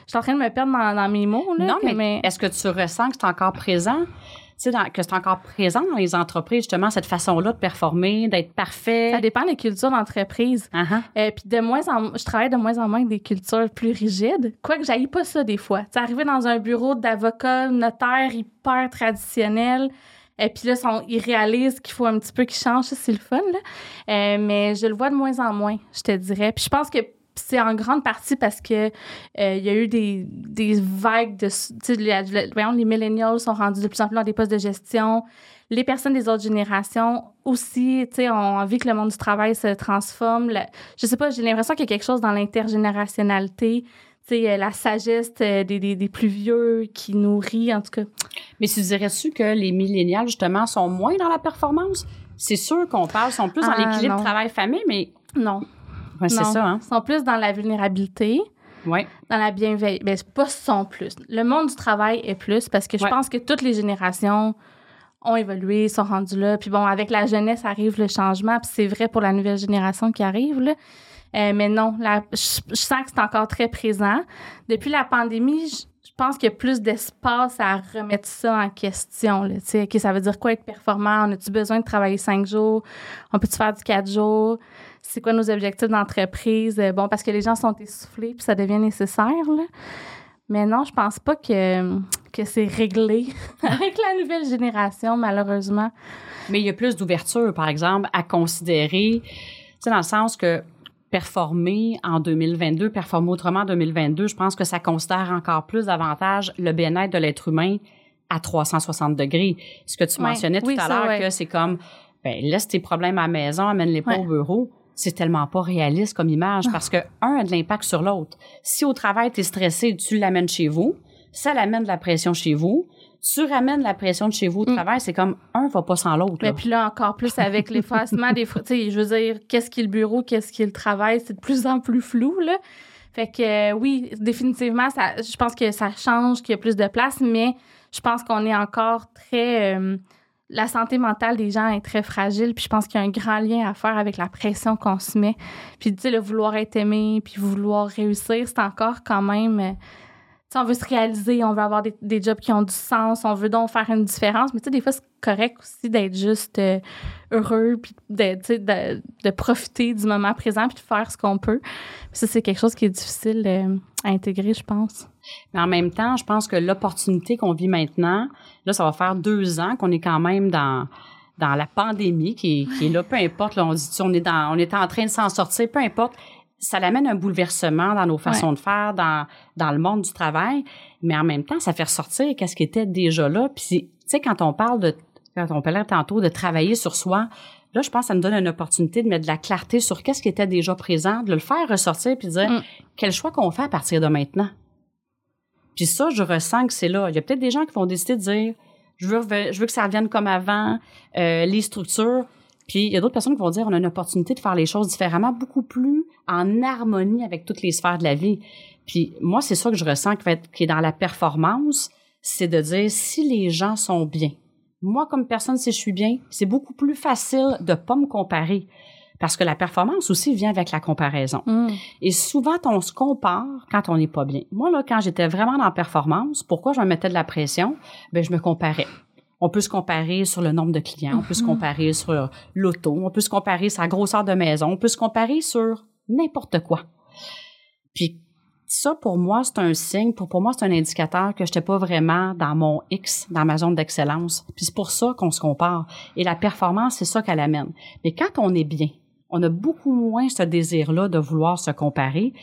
Speaker 2: je suis en train de me perdre dans, dans mes mots. Là,
Speaker 1: non, mais, est-ce que tu ressens que c'est encore présent? Tu sais, dans- que c'est encore présent dans les entreprises, justement, cette façon-là de performer, d'être parfait?
Speaker 2: ça dépend des cultures d'entreprise.
Speaker 1: Ah, ah.
Speaker 2: Euh, puis de moins en je travaille de moins en moins avec des cultures plus rigides. Quoique j'aille pas ça des fois. Tu arriver dans un bureau d'avocat, notaire hyper traditionnel, et puis là, sont, ils réalisent qu'il faut un petit peu qu'ils changent. C'est le fun, là. Euh, mais je le vois de moins en moins, je te dirais. Puis je pense que c'est en grande partie parce que euh, il y a eu des, des vagues de... Tu sais, voyons, les millennials sont rendus de plus en plus dans des postes de gestion. Les personnes des autres générations aussi, tu sais, ont envie que le monde du travail se transforme. je sais pas, j'ai l'impression qu'il y a quelque chose dans l'intergénérationnalité sais, euh, la sagesse euh, des, des, des, plus vieux qui nourrit, en tout cas.
Speaker 1: Mais tu dirais-tu que les millénials, justement, sont moins dans la performance? C'est sûr qu'on parle, sont plus dans ah, l'équilibre travail-famille, mais...
Speaker 2: Non.
Speaker 1: C'est ça, hein?
Speaker 2: Ils sont plus dans la vulnérabilité. Dans la bienveillance. Ben, c'est pas sont plus. Le monde du travail est plus parce que je pense que toutes les générations ont évolué, sont rendues là. Puis bon, avec la jeunesse arrive le changement. Puis c'est vrai pour la nouvelle génération qui arrive, là. Euh, mais non, je, sens que c'est encore très présent. Depuis la pandémie, je, pense qu'il y a plus d'espace à remettre ça en question. Là, ça veut dire quoi être performant? On a-tu besoin de travailler cinq jours? On peut-tu faire du quatre jours? C'est quoi nos objectifs d'entreprise? Euh, bon, parce que les gens sont essoufflés puis ça devient nécessaire. Mais non, je pense pas que, que c'est réglé avec la nouvelle génération, malheureusement.
Speaker 1: Mais il y a plus d'ouverture, par exemple, à considérer, dans le sens que performer en 2022, performer autrement en 2022, je pense que ça considère encore plus davantage le bien-être de l'être humain à 360 degrés. Ce que tu mentionnais tout à l'heure, que c'est comme, ben, laisse tes problèmes à la maison, amène-les pas au bureau. C'est tellement pas réaliste comme image ah. parce que, un a de l'impact sur l'autre. Si au travail, tu es stressé, tu l'amènes chez vous, ça l'amène de la pression chez vous tu ramènes la pression de chez vous au mm. travail, c'est comme un va pas sans l'autre.
Speaker 2: Mais puis là, encore plus avec l'effacement des... Tu sais, je veux dire, qu'est-ce qui est le bureau, qu'est-ce qui est le travail, c'est de plus en plus flou, là. Fait que euh, oui, définitivement, ça, je pense que ça change, qu'il y a plus de place, mais je pense qu'on est encore très... Euh, la santé mentale des gens est très fragile, puis je pense qu'il y a un grand lien à faire avec la pression qu'on se met. Puis tu sais, le vouloir être aimé, puis vouloir réussir, c'est encore quand même euh, on veut se réaliser, on veut avoir des, des, jobs qui ont du sens, on veut donc faire une différence. Mais tu sais, des fois, c'est correct aussi d'être juste euh, heureux, puis de, de, de, profiter du moment présent, puis de faire ce qu'on peut. ça, c'est quelque chose qui est difficile euh, à intégrer, je pense.
Speaker 1: Mais en même temps, je pense que l'opportunité qu'on vit maintenant, là, ça va faire deux ans qu'on est quand même dans dans la pandémie qui est, qui là, peu importe, là, on est on est en train de s'en sortir, peu importe ça l'amène un bouleversement dans nos façons de faire, dans, dans le monde du travail, mais en même temps, ça fait ressortir qu'est-ce qui était déjà là. Puis, tu sais, quand on parle de, quand on parlait tantôt de travailler sur soi, là, je pense que ça nous donne une opportunité de mettre de la clarté sur qu'est-ce qui était déjà présent, de le faire ressortir puis de dire mm. quel choix qu'on fait à partir de maintenant. Puis ça, je ressens que c'est là. Il y a peut-être des gens qui vont décider de dire je veux, je veux que ça revienne comme avant, euh, les structures. Puis il y a d'autres personnes qui vont dire on a une opportunité de faire les choses différemment, beaucoup plus en harmonie avec toutes les sphères de la vie. Puis moi, c'est ça que je ressens qui, être, qui est dans la performance, c'est de dire si les gens sont bien. Moi, comme personne, si je suis bien, c'est beaucoup plus facile de pas me comparer. Parce que la performance aussi vient avec la comparaison. Mm. Et souvent, on se compare quand on n'est pas bien. Moi, là, quand j'étais vraiment dans la performance, pourquoi je me mettais de la pression? Ben, je me comparais. On peut se comparer sur le nombre de clients, on peut se mm-hmm. comparer sur l'auto, on peut se comparer sur la grosseur de maison, on peut se comparer sur n'importe quoi. Puis ça, pour moi, c'est un signe, pour, pour moi, c'est un indicateur que je n'étais pas vraiment dans mon X, dans ma zone d'excellence. Puis c'est pour ça qu'on se compare. Et la performance, c'est ça qu'elle amène. Mais quand on est bien, on a beaucoup moins ce désir-là de vouloir se comparer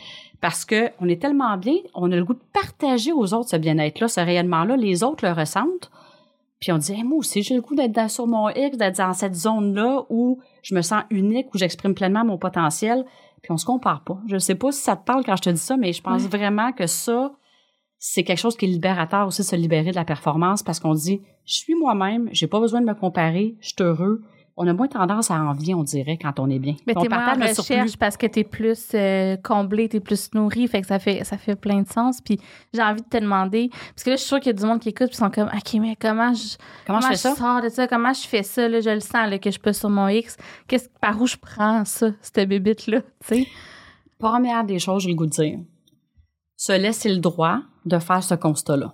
Speaker 1: parce que on est tellement bien, on a le goût de partager aux autres ce bien-être-là, ce rayonnement-là. Les autres le ressentent. Puis on dit, moi aussi, j'ai le goût d'être sur mon X, d'être dans cette zone-là où je me sens unique, où j'exprime pleinement mon potentiel. Puis on se compare pas. Je sais pas si ça te parle quand je te dis ça, mais je pense vraiment que ça, c'est quelque chose qui est libérateur aussi de se libérer de la performance parce qu'on dit, je suis moi-même, j'ai pas besoin de me comparer, je suis heureux, on a moins tendance à envier, on dirait, quand on est bien.
Speaker 2: Mais t'es moins en recherche parce que t'es plus euh, comblé, t'es plus nourri, fait que ça fait ça fait plein de sens. Puis j'ai envie de te demander, parce que là, je suis sûre qu'il y a du monde qui écoute puis sont comme, ok, mais comment je comment, je, fais ça? sors de ça, comment je fais ça là, je le sens là, que je peux sur mon X. Qu'est-ce par où je prends ça, cette bébite là, tu sais?
Speaker 1: Première des choses, j'ai le goût de dire, se laisser le droit de faire ce constat-là.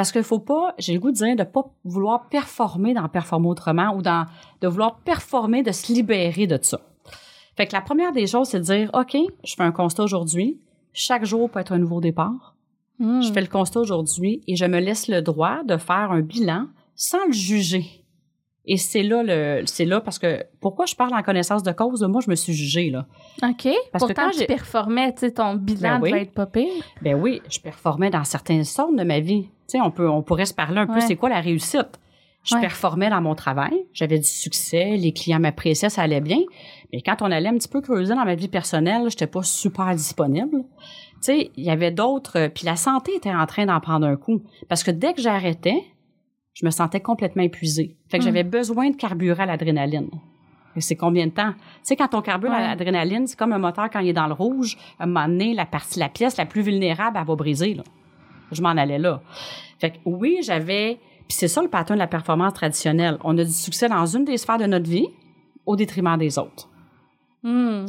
Speaker 1: Parce qu'il faut pas, j'ai le goût de dire, de pas vouloir performer dans performer autrement ou dans, de vouloir performer, de se libérer de ça. Fait que la première des choses, c'est de dire, OK, je fais un constat aujourd'hui. Chaque jour peut être un nouveau départ. Hmm. Je fais le constat aujourd'hui et je me laisse le droit de faire un bilan sans le juger. Et c'est là le, c'est là parce que pourquoi je parle en connaissance de cause, moi je me suis jugée là.
Speaker 2: OK.
Speaker 1: Parce que
Speaker 2: Pourtant,
Speaker 1: quand
Speaker 2: tu
Speaker 1: j'ai-
Speaker 2: performais, tu sais, ton bilan
Speaker 1: Ben oui.
Speaker 2: devait être pas pire.
Speaker 1: Ben oui, je performais dans certaines zones de ma vie. Sais, on peut, on pourrait se parler un peu. C'est quoi la réussite? Je
Speaker 2: Ouais.
Speaker 1: performais dans mon travail, j'avais du succès, les clients m'appréciaient, ça allait bien. Mais quand on allait un petit peu creuser dans ma vie personnelle, j'étais pas super disponible. Tu sais, il y avait d'autres. euh, Puis la santé était en train d'en prendre un coup parce que dès que j'arrêtais, je me sentais complètement épuisée. Fait que
Speaker 2: Mm.
Speaker 1: j'avais besoin de carburer à l'adrénaline. Et c'est combien de temps? Tu sais, quand on carbure à l'adrénaline, c'est comme un moteur quand il est dans le rouge. À un moment donné, la partie, la pièce la plus vulnérable, elle va briser, là. Je m'en allais là. Fait que oui, j'avais... Puis c'est ça le pattern de la performance traditionnelle. On a du succès dans une des sphères de notre vie au détriment des autres.
Speaker 2: Hmm.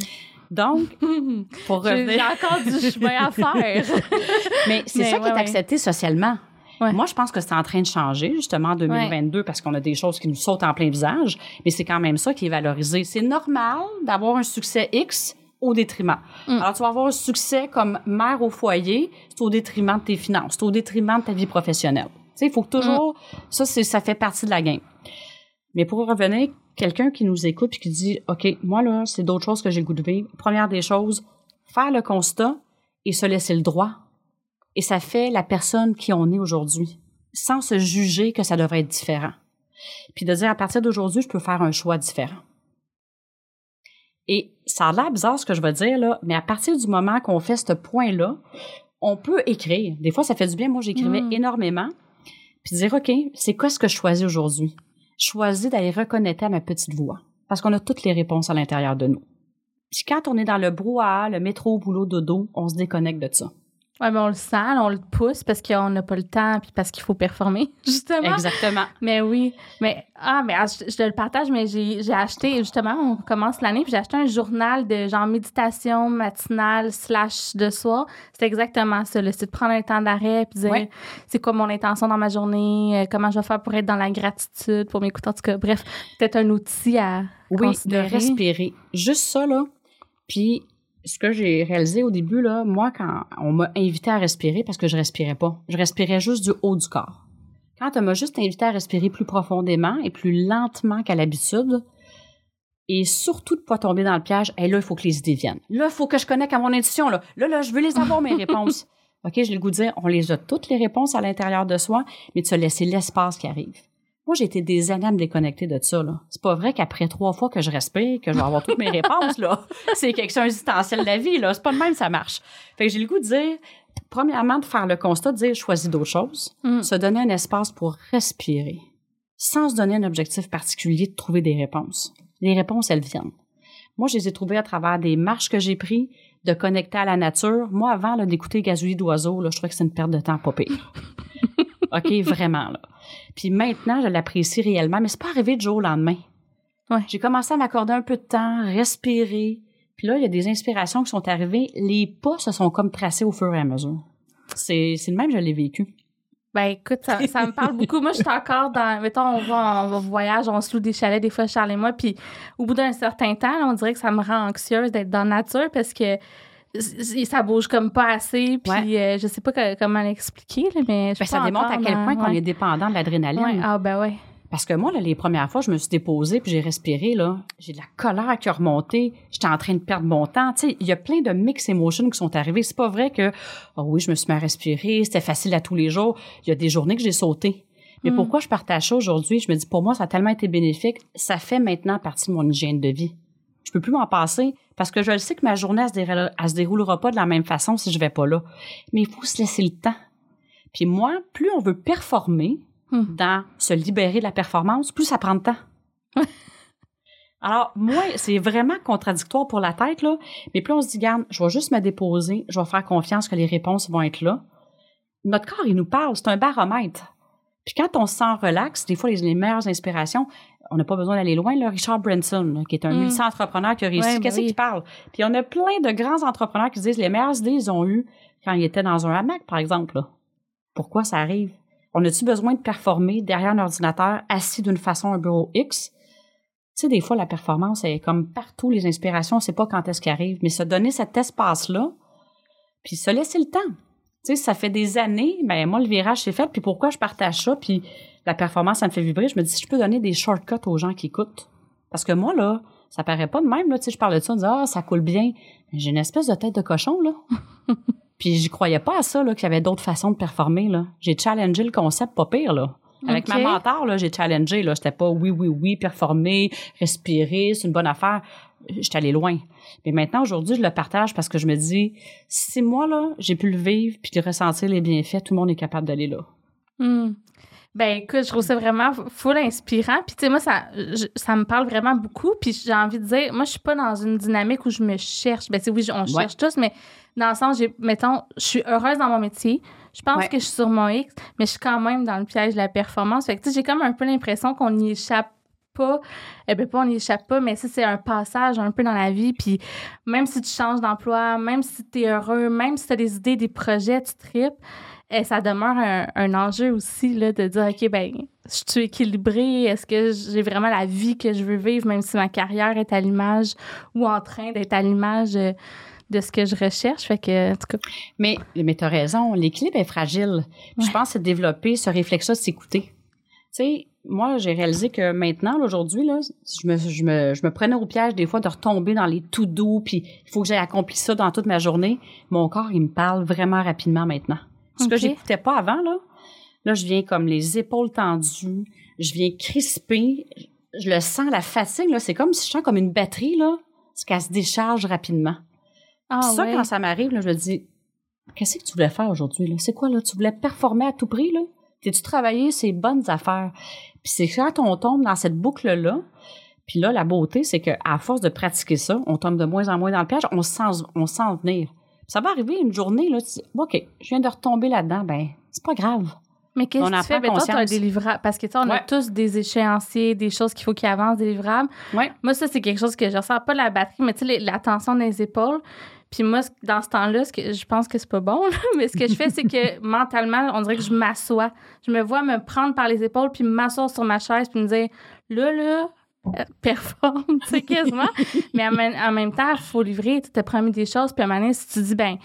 Speaker 1: Donc, pour revenir...
Speaker 2: j'ai encore du chemin à faire.
Speaker 1: Mais c'est ça qui est
Speaker 2: ouais.
Speaker 1: accepté socialement.
Speaker 2: Ouais.
Speaker 1: Moi, je pense que c'est en train de changer, justement, en 2022, parce qu'on a des choses qui nous sautent en plein visage, mais c'est quand même ça qui est valorisé. C'est normal d'avoir un succès X au détriment.
Speaker 2: Mm.
Speaker 1: Alors, tu vas avoir un succès comme mère au foyer, c'est au détriment de tes finances, c'est au détriment de ta vie professionnelle. Tu sais, il faut toujours... Ça, c'est, ça fait partie de la game. Mais pour revenir, quelqu'un qui nous écoute et qui dit, OK, moi, là, c'est d'autres choses que j'ai le goût de vivre. Première des choses, faire le constat et se laisser le droit et ça fait la personne qui on est aujourd'hui, sans se juger que ça devrait être différent. Puis de dire à partir d'aujourd'hui, je peux faire un choix différent. Et ça a l'air bizarre ce que je vais dire là, mais à partir du moment qu'on fait ce point-là, on peut écrire. Des fois, ça fait du bien. Moi, j'écrivais
Speaker 2: Mm.
Speaker 1: énormément. Puis dire, OK, c'est quoi ce que je choisis aujourd'hui? Je choisis d'aller reconnecter à ma petite voix. Parce qu'on a toutes les réponses à l'intérieur de nous. Puis quand on est dans le brouhaha, le métro, boulot, dodo, on se déconnecte de ça.
Speaker 2: Ouais, mais on le sent, on le pousse parce qu'on n'a pas le temps puis parce qu'il faut performer, justement.
Speaker 1: Exactement.
Speaker 2: Mais oui, mais ah mais ah, je, le partage mais j'ai acheté justement on commence l'année puis j'ai acheté un journal de genre méditation matinale slash de soir. C'est exactement ça, c'est de prendre un temps d'arrêt puis dire
Speaker 1: Ouais.
Speaker 2: c'est quoi mon intention dans ma journée, euh, comment je vais faire pour être dans la gratitude, pour m'écouter en tout cas. Bref, peut-être un outil à
Speaker 1: Oui, de
Speaker 2: considérer.
Speaker 1: respirer. Juste ça, là. Puis, ce que j'ai réalisé au début, là, moi, quand on m'a invité à respirer, parce que je respirais pas, je respirais juste du haut du corps. Quand on m'a juste invité à respirer plus profondément et plus lentement qu'à l'habitude, et surtout de pas tomber dans le piège, et là, il faut que les idées viennent. Là, il faut que je connecte à mon intuition, là. Là, là, je veux les avoir, mes réponses. OK, j'ai le goût de dire, on les a toutes les réponses à l'intérieur de soi, mais de se laisser l'espace qui arrive. Moi, j'ai été des années à me déconnecter de ça, là. C'est pas vrai qu'après trois fois que je respire, que je vais avoir toutes mes réponses, là. C'est quelque chose existentiel de la vie, là. C'est pas de même, ça marche. Fait que j'ai le goût de dire, premièrement, de faire le constat, de dire, choisis d'autres choses.
Speaker 2: Mm.
Speaker 1: Se donner un espace pour respirer. Sans se donner un objectif particulier de trouver des réponses. Les réponses, elles viennent. Moi, je les ai trouvées à travers des marches que j'ai prises, de connecter à la nature. Moi, avant d'écouter gazouiller d'oiseaux, là, je trouvais que c'est une perte de temps pas pire. OK, vraiment, là. Puis maintenant, je l'apprécie réellement, mais c'est pas arrivé du jour au lendemain.
Speaker 2: Ouais.
Speaker 1: J'ai commencé à m'accorder un peu de temps, respirer. Puis là, il y a des inspirations qui sont arrivées. Les pas se sont comme tracés au fur et à mesure. C'est c'est le même, je l'ai vécu.
Speaker 2: Ben écoute, ça, ça me parle beaucoup. Moi, je suis encore dans. Mettons, on va, on va voyage, on se loue des chalets, des fois, Charles et moi. Puis au bout d'un certain temps, là, on dirait que ça me rend anxieuse d'être dans la nature parce que ça bouge comme pas assez. Puis euh, je sais pas que- comment l'expliquer, mais je
Speaker 1: Ben, ça démontre à quel point qu'on
Speaker 2: ouais.
Speaker 1: est dépendant de l'adrénaline.
Speaker 2: Ouais, Ah, ben ouais.
Speaker 1: Parce que moi, là, les premières fois, je me suis déposée puis j'ai respiré, là. J'ai de la colère qui a remonté. J'étais en train de perdre mon temps. Tu sais, il y a plein de mix emotions qui sont arrivés. C'est pas vrai que, oh oui, je me suis mis à respirer. C'était facile à tous les jours. Il y a des journées que j'ai sauté. Mais
Speaker 2: Mm.
Speaker 1: pourquoi je partage ça aujourd'hui? Je me dis, pour moi, ça a tellement été bénéfique. Ça fait maintenant partie de mon hygiène de vie. Je peux plus m'en passer parce que je le sais que ma journée, elle se, déroulera, elle se déroulera pas de la même façon si je vais pas là. Mais il faut se laisser le temps. Puis moi, plus on veut performer
Speaker 2: Hmm.
Speaker 1: dans se libérer de la performance, plus ça prend de temps. Alors, moi, c'est vraiment contradictoire pour la tête, là. Mais plus on se dit, garde, je vais juste me déposer, je vais faire confiance que les réponses vont être là. Notre corps, il nous parle, c'est un baromètre. Puis quand on se sent relax, des fois, les, les meilleures inspirations, on n'a pas besoin d'aller loin, là. Richard Branson, qui est un
Speaker 2: Mm.
Speaker 1: multi-entrepreneur qui a réussi,
Speaker 2: Ouais, ben
Speaker 1: qu'est-ce
Speaker 2: oui.
Speaker 1: qu'il parle? Puis on a plein de grands entrepreneurs qui disent les meilleures idées, ils ont eu quand ils étaient dans un hamac, par exemple, là. Pourquoi ça arrive? On a-tu besoin de performer derrière un ordinateur assis d'une façon, un bureau X? Tu sais, des fois, la performance est comme partout, les inspirations, on sait pas quand est-ce qu'elles arrivent, mais se donner cet espace-là, puis se laisser le temps. Tu sais, ça fait des années, ben moi, le virage s'est fait, puis pourquoi je partage ça? Puis la performance, ça me fait vibrer. Je me dis, si je peux donner des shortcuts aux gens qui écoutent. Parce que moi, là, ça paraît pas de même, là. Tu sais, je parle de ça, on dit, ah, ça coule bien. J'ai une espèce de tête de cochon, là. Puis j'y croyais pas à ça, là, qu'il y avait d'autres façons de performer, là. J'ai challengé le concept pas pire, là. Avec ma mentor, là, j'ai challengé, là. J'étais pas oui, oui, oui, performer, respirer, c'est une bonne affaire. J'étais allée loin. Mais maintenant, aujourd'hui, je le partage parce que je me dis, si moi, là, j'ai pu le vivre puis de ressentir les bienfaits, tout le monde est capable d'aller là.
Speaker 2: Hmm. Ben écoute, je trouve ça vraiment full inspirant. Puis tu sais, moi, ça, je- ça me parle vraiment beaucoup. Puis j'ai envie de dire, moi, je suis pas dans une dynamique où je me cherche. Ben tu sais, oui, on
Speaker 1: Ouais.
Speaker 2: cherche tous, mais dans le sens, j'ai, mettons, je suis heureuse dans mon métier. Je pense
Speaker 1: Ouais.
Speaker 2: que je suis sur mon X, mais je suis quand même dans le piège de la performance. Fait que tu sais, j'ai comme un peu l'impression qu'on n'y échappe pas. Eh ben pas on n'y échappe pas, mais ça, c'est un passage un peu dans la vie. Puis même si tu changes d'emploi, même si tu es heureux, même si tu as des idées, des projets, tu tripes, eh, ça demeure un, un enjeu aussi là, de dire, OK, ben, je suis équilibrée, est-ce que j'ai vraiment la vie que je veux vivre, même si ma carrière est à l'image ou en train d'être à l'image euh, de ce que je recherche? Fait que, en tout cas,
Speaker 1: Mais, mais tu as raison, l'équilibre est fragile. Puis Je
Speaker 2: Ouais.
Speaker 1: pense que développer ce réflexe-là de s'écouter. Tu sais, moi, j'ai réalisé que maintenant, aujourd'hui, là, je me, je, me, je me prenais au piège des fois de retomber dans les tout doux, puis il faut que j'aie accompli ça dans toute ma journée. Mon corps, il me parle vraiment rapidement maintenant. Ce que
Speaker 2: Ok.
Speaker 1: j'écoutais pas avant, là, là, je viens comme les épaules tendues, je viens crisper, je le sens, la fatigue, là, c'est comme si je sens comme une batterie, là, c'est qu'elle se décharge rapidement.
Speaker 2: ah,
Speaker 1: Puis ça,
Speaker 2: ouais.
Speaker 1: quand ça m'arrive, là, je me dis, qu'est-ce que tu voulais faire aujourd'hui? là? C'est quoi, là? Tu voulais performer à tout prix, là? T'es-tu travaillé ces bonnes affaires? Puis c'est quand on tombe dans cette boucle-là, puis là, la beauté, c'est qu'à force de pratiquer ça, on tombe de moins en moins dans le piège, on se sent, on se sent venir. Puis ça va arriver une journée, là, tu dis, OK, je viens de retomber là-dedans, ben, c'est pas grave.
Speaker 2: Mais qu'est-ce que tu fais? Ben, toi, tu as un délivrable. Parce que, tu sais, on a tous des échéanciers, des choses qu'il faut qu'ils avancent, des livrables.
Speaker 1: Ouais.
Speaker 2: Moi, ça, c'est quelque chose que je ressens pas la batterie, mais tu sais, la tension des épaules. Puis moi, dans ce temps-là, ce que je pense que c'est pas bon, là, mais ce que je fais, c'est que mentalement, on dirait que je m'assois. Je me vois me prendre par les épaules, puis m'asseoir sur ma chaise, puis me dire, là, là, euh, performe, tu sais, quasiment. mais en même, en même temps, il faut livrer, tu t'as promis des choses, puis à un moment donné, si tu dis, ben,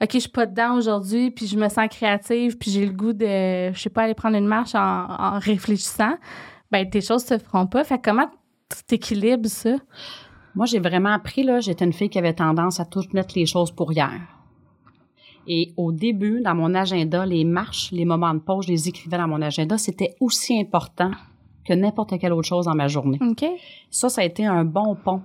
Speaker 2: OK, je suis pas dedans aujourd'hui, puis je me sens créative, puis j'ai le goût de, je sais pas, aller prendre une marche en, en réfléchissant, ben, tes choses se feront pas. Fait que comment tu t'équilibres ça?
Speaker 1: Moi, j'ai vraiment appris, là, j'étais une fille qui avait tendance à tout mettre les choses pour hier. Et au début, dans mon agenda, les marches, les moments de pause, je les écrivais dans mon agenda. C'était aussi important que n'importe quelle autre chose dans ma journée.
Speaker 2: OK?
Speaker 1: Ça, ça a été un bon pont.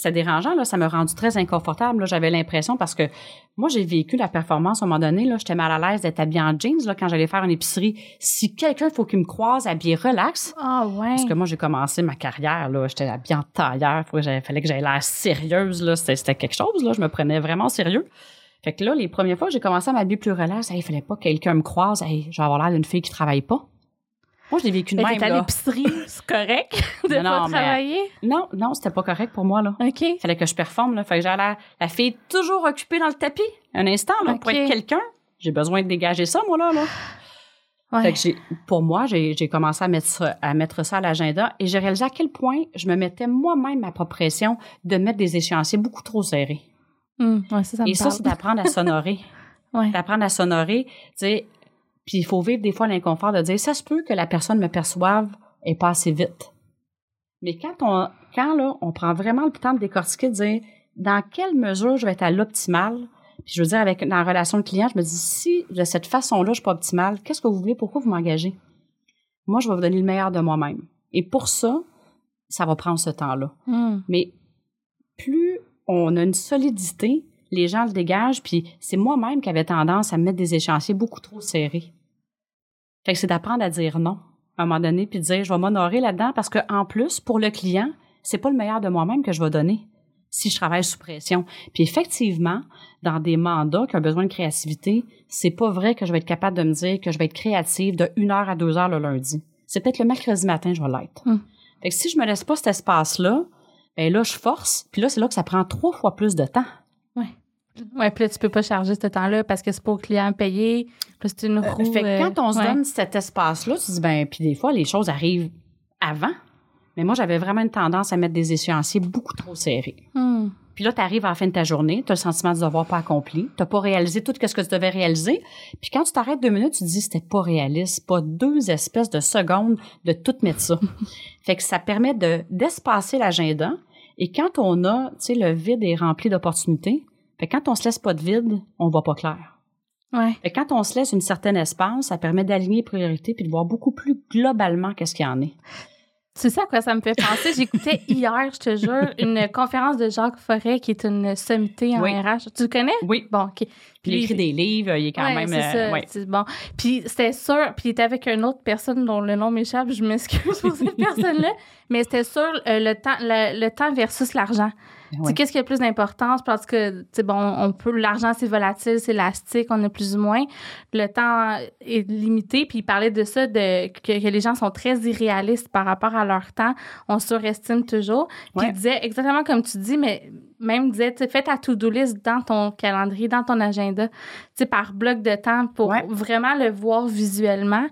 Speaker 1: C'était dérangeant, là, ça m'a rendu très inconfortable. J'avais l'impression parce que moi, j'ai vécu la performance à un moment donné. Là, j'étais mal à l'aise d'être habillée en jeans là, quand j'allais faire une épicerie. Si quelqu'un faut qu'il me croise habillé relax,
Speaker 2: Ah, ouais.
Speaker 1: parce que moi, j'ai commencé ma carrière, là. J'étais habillée en tailleur. J'avais- fallait que j'aie l'air sérieuse, là. C'était, quelque chose, là. Je me prenais vraiment sérieux. Fait que là, les premières fois, j'ai commencé à m'habiller plus relax. Hey, il fallait pas que quelqu'un me croise. Hey, je vais avoir l'air d'une fille qui travaille pas. Moi, je l'ai vécu de même,
Speaker 2: t'es à l'épicerie, c'est correct de
Speaker 1: Non,
Speaker 2: pas
Speaker 1: non, mais-
Speaker 2: travailler?
Speaker 1: Non, non, c'était pas correct pour moi, là.
Speaker 2: OK.
Speaker 1: Il fallait que je performe, là. Fait que j'avais l'air, la fille toujours occupée dans le tapis. Un instant, là, pour
Speaker 2: Ok.
Speaker 1: être quelqu'un. J'ai besoin de dégager ça, moi, là, là.
Speaker 2: Ouais.
Speaker 1: Fait que j'ai, pour moi, j'ai, j'ai commencé à mettre, ça, à mettre ça à l'agenda et j'ai réalisé à quel point je me mettais moi-même ma propre pression de mettre des échéanciers beaucoup trop serrés.
Speaker 2: Hum, ouais, ça, ça me
Speaker 1: et ça,
Speaker 2: parle.
Speaker 1: c'est d'apprendre à s'honorer.
Speaker 2: Ouais.
Speaker 1: d'apprendre à s'honorer. Tu sais, puis il faut vivre des fois l'inconfort de dire, ça se peut que la personne me perçoive et pas assez vite. Mais quand on, quand là, on prend vraiment le temps de décortiquer, de dire, dans quelle mesure je vais être à l'optimal, puis je veux dire, avec, dans la relation de client, je me dis, si de cette façon-là, je suis pas optimale, qu'est-ce que vous voulez? Pourquoi vous m'engagez? Moi, je vais vous donner le meilleur de moi-même. Et pour ça, ça va prendre ce temps-là.
Speaker 2: Hum.
Speaker 1: Mais plus on a une solidité, les gens le dégagent, puis c'est moi-même qui avais tendance à me mettre des échéanciers beaucoup trop serrés. Fait que c'est d'apprendre à dire non à un moment donné, puis de dire je vais m'honorer là-dedans parce que en plus, pour le client, c'est pas le meilleur de moi-même que je vais donner si je travaille sous pression. Puis effectivement, dans des mandats qui ont besoin de créativité, c'est pas vrai que je vais être capable de me dire que je vais être créative de 1 heure à 2 heures le lundi. C'est peut-être le mercredi matin, je vais l'être.
Speaker 2: Hmm.
Speaker 1: Fait que si je me laisse pas cet espace-là, ben là, je force, puis là, c'est là que ça prend trois fois plus de temps.
Speaker 2: Ouais, puis là, tu peux pas charger ce temps-là parce que c'est pas au client payé. Puis c'est une roue.
Speaker 1: fait que
Speaker 2: euh,
Speaker 1: quand on se
Speaker 2: ouais.
Speaker 1: donne cet espace-là, tu dis, ben, puis des fois, les choses arrivent avant. Mais moi, j'avais vraiment une tendance à mettre des échéanciers beaucoup trop serrés.
Speaker 2: Hmm.
Speaker 1: Puis là, tu arrives à la fin de ta journée, tu as le sentiment de devoir pas accompli, tu pas réalisé tout ce que tu devais réaliser. Puis quand tu t'arrêtes deux minutes, tu te dis c'était pas réaliste, pas deux espèces de secondes de tout mettre ça. fait que ça permet de d'espacer l'agenda. Et quand on a, tu sais, le vide est rempli d'opportunités, fait que quand on se laisse pas de vide, on voit pas clair.
Speaker 2: Ouais.
Speaker 1: Fait que quand on se laisse une certaine espace, ça permet d'aligner les priorités puis de voir beaucoup plus globalement qu'est-ce qu'il y en est.
Speaker 2: Tu sais à quoi ça me fait penser? J'écoutais hier, je te jure, une conférence de Jacques Forêt, qui est une sommité en
Speaker 1: Oui.
Speaker 2: RH. Tu le connais?
Speaker 1: Oui.
Speaker 2: Bon, OK.
Speaker 1: Puis il écrit des livres, il est quand
Speaker 2: Ouais,
Speaker 1: même.
Speaker 2: c'est
Speaker 1: euh,
Speaker 2: ça,
Speaker 1: ouais.
Speaker 2: c'est bon. Puis c'était sûr, puis il était avec une autre personne dont le nom m'échappe, je m'excuse pour cette personne-là, mais c'était sûr euh, le temps le, le temps versus l'argent. Sais,
Speaker 1: Ouais.
Speaker 2: qu'est-ce qui a plus d'importance? Parce que bon, on peut l'argent c'est volatile, c'est élastique, on a plus ou moins. Le temps est limité, puis il parlait de ça de que, que les gens sont très irréalistes par rapport à leur temps, on surestime toujours. Puis
Speaker 1: Ouais.
Speaker 2: il disait exactement comme tu dis mais même disait fais ta to-do list dans ton calendrier, dans ton agenda, par bloc de temps pour
Speaker 1: Ouais.
Speaker 2: vraiment le voir visuellement.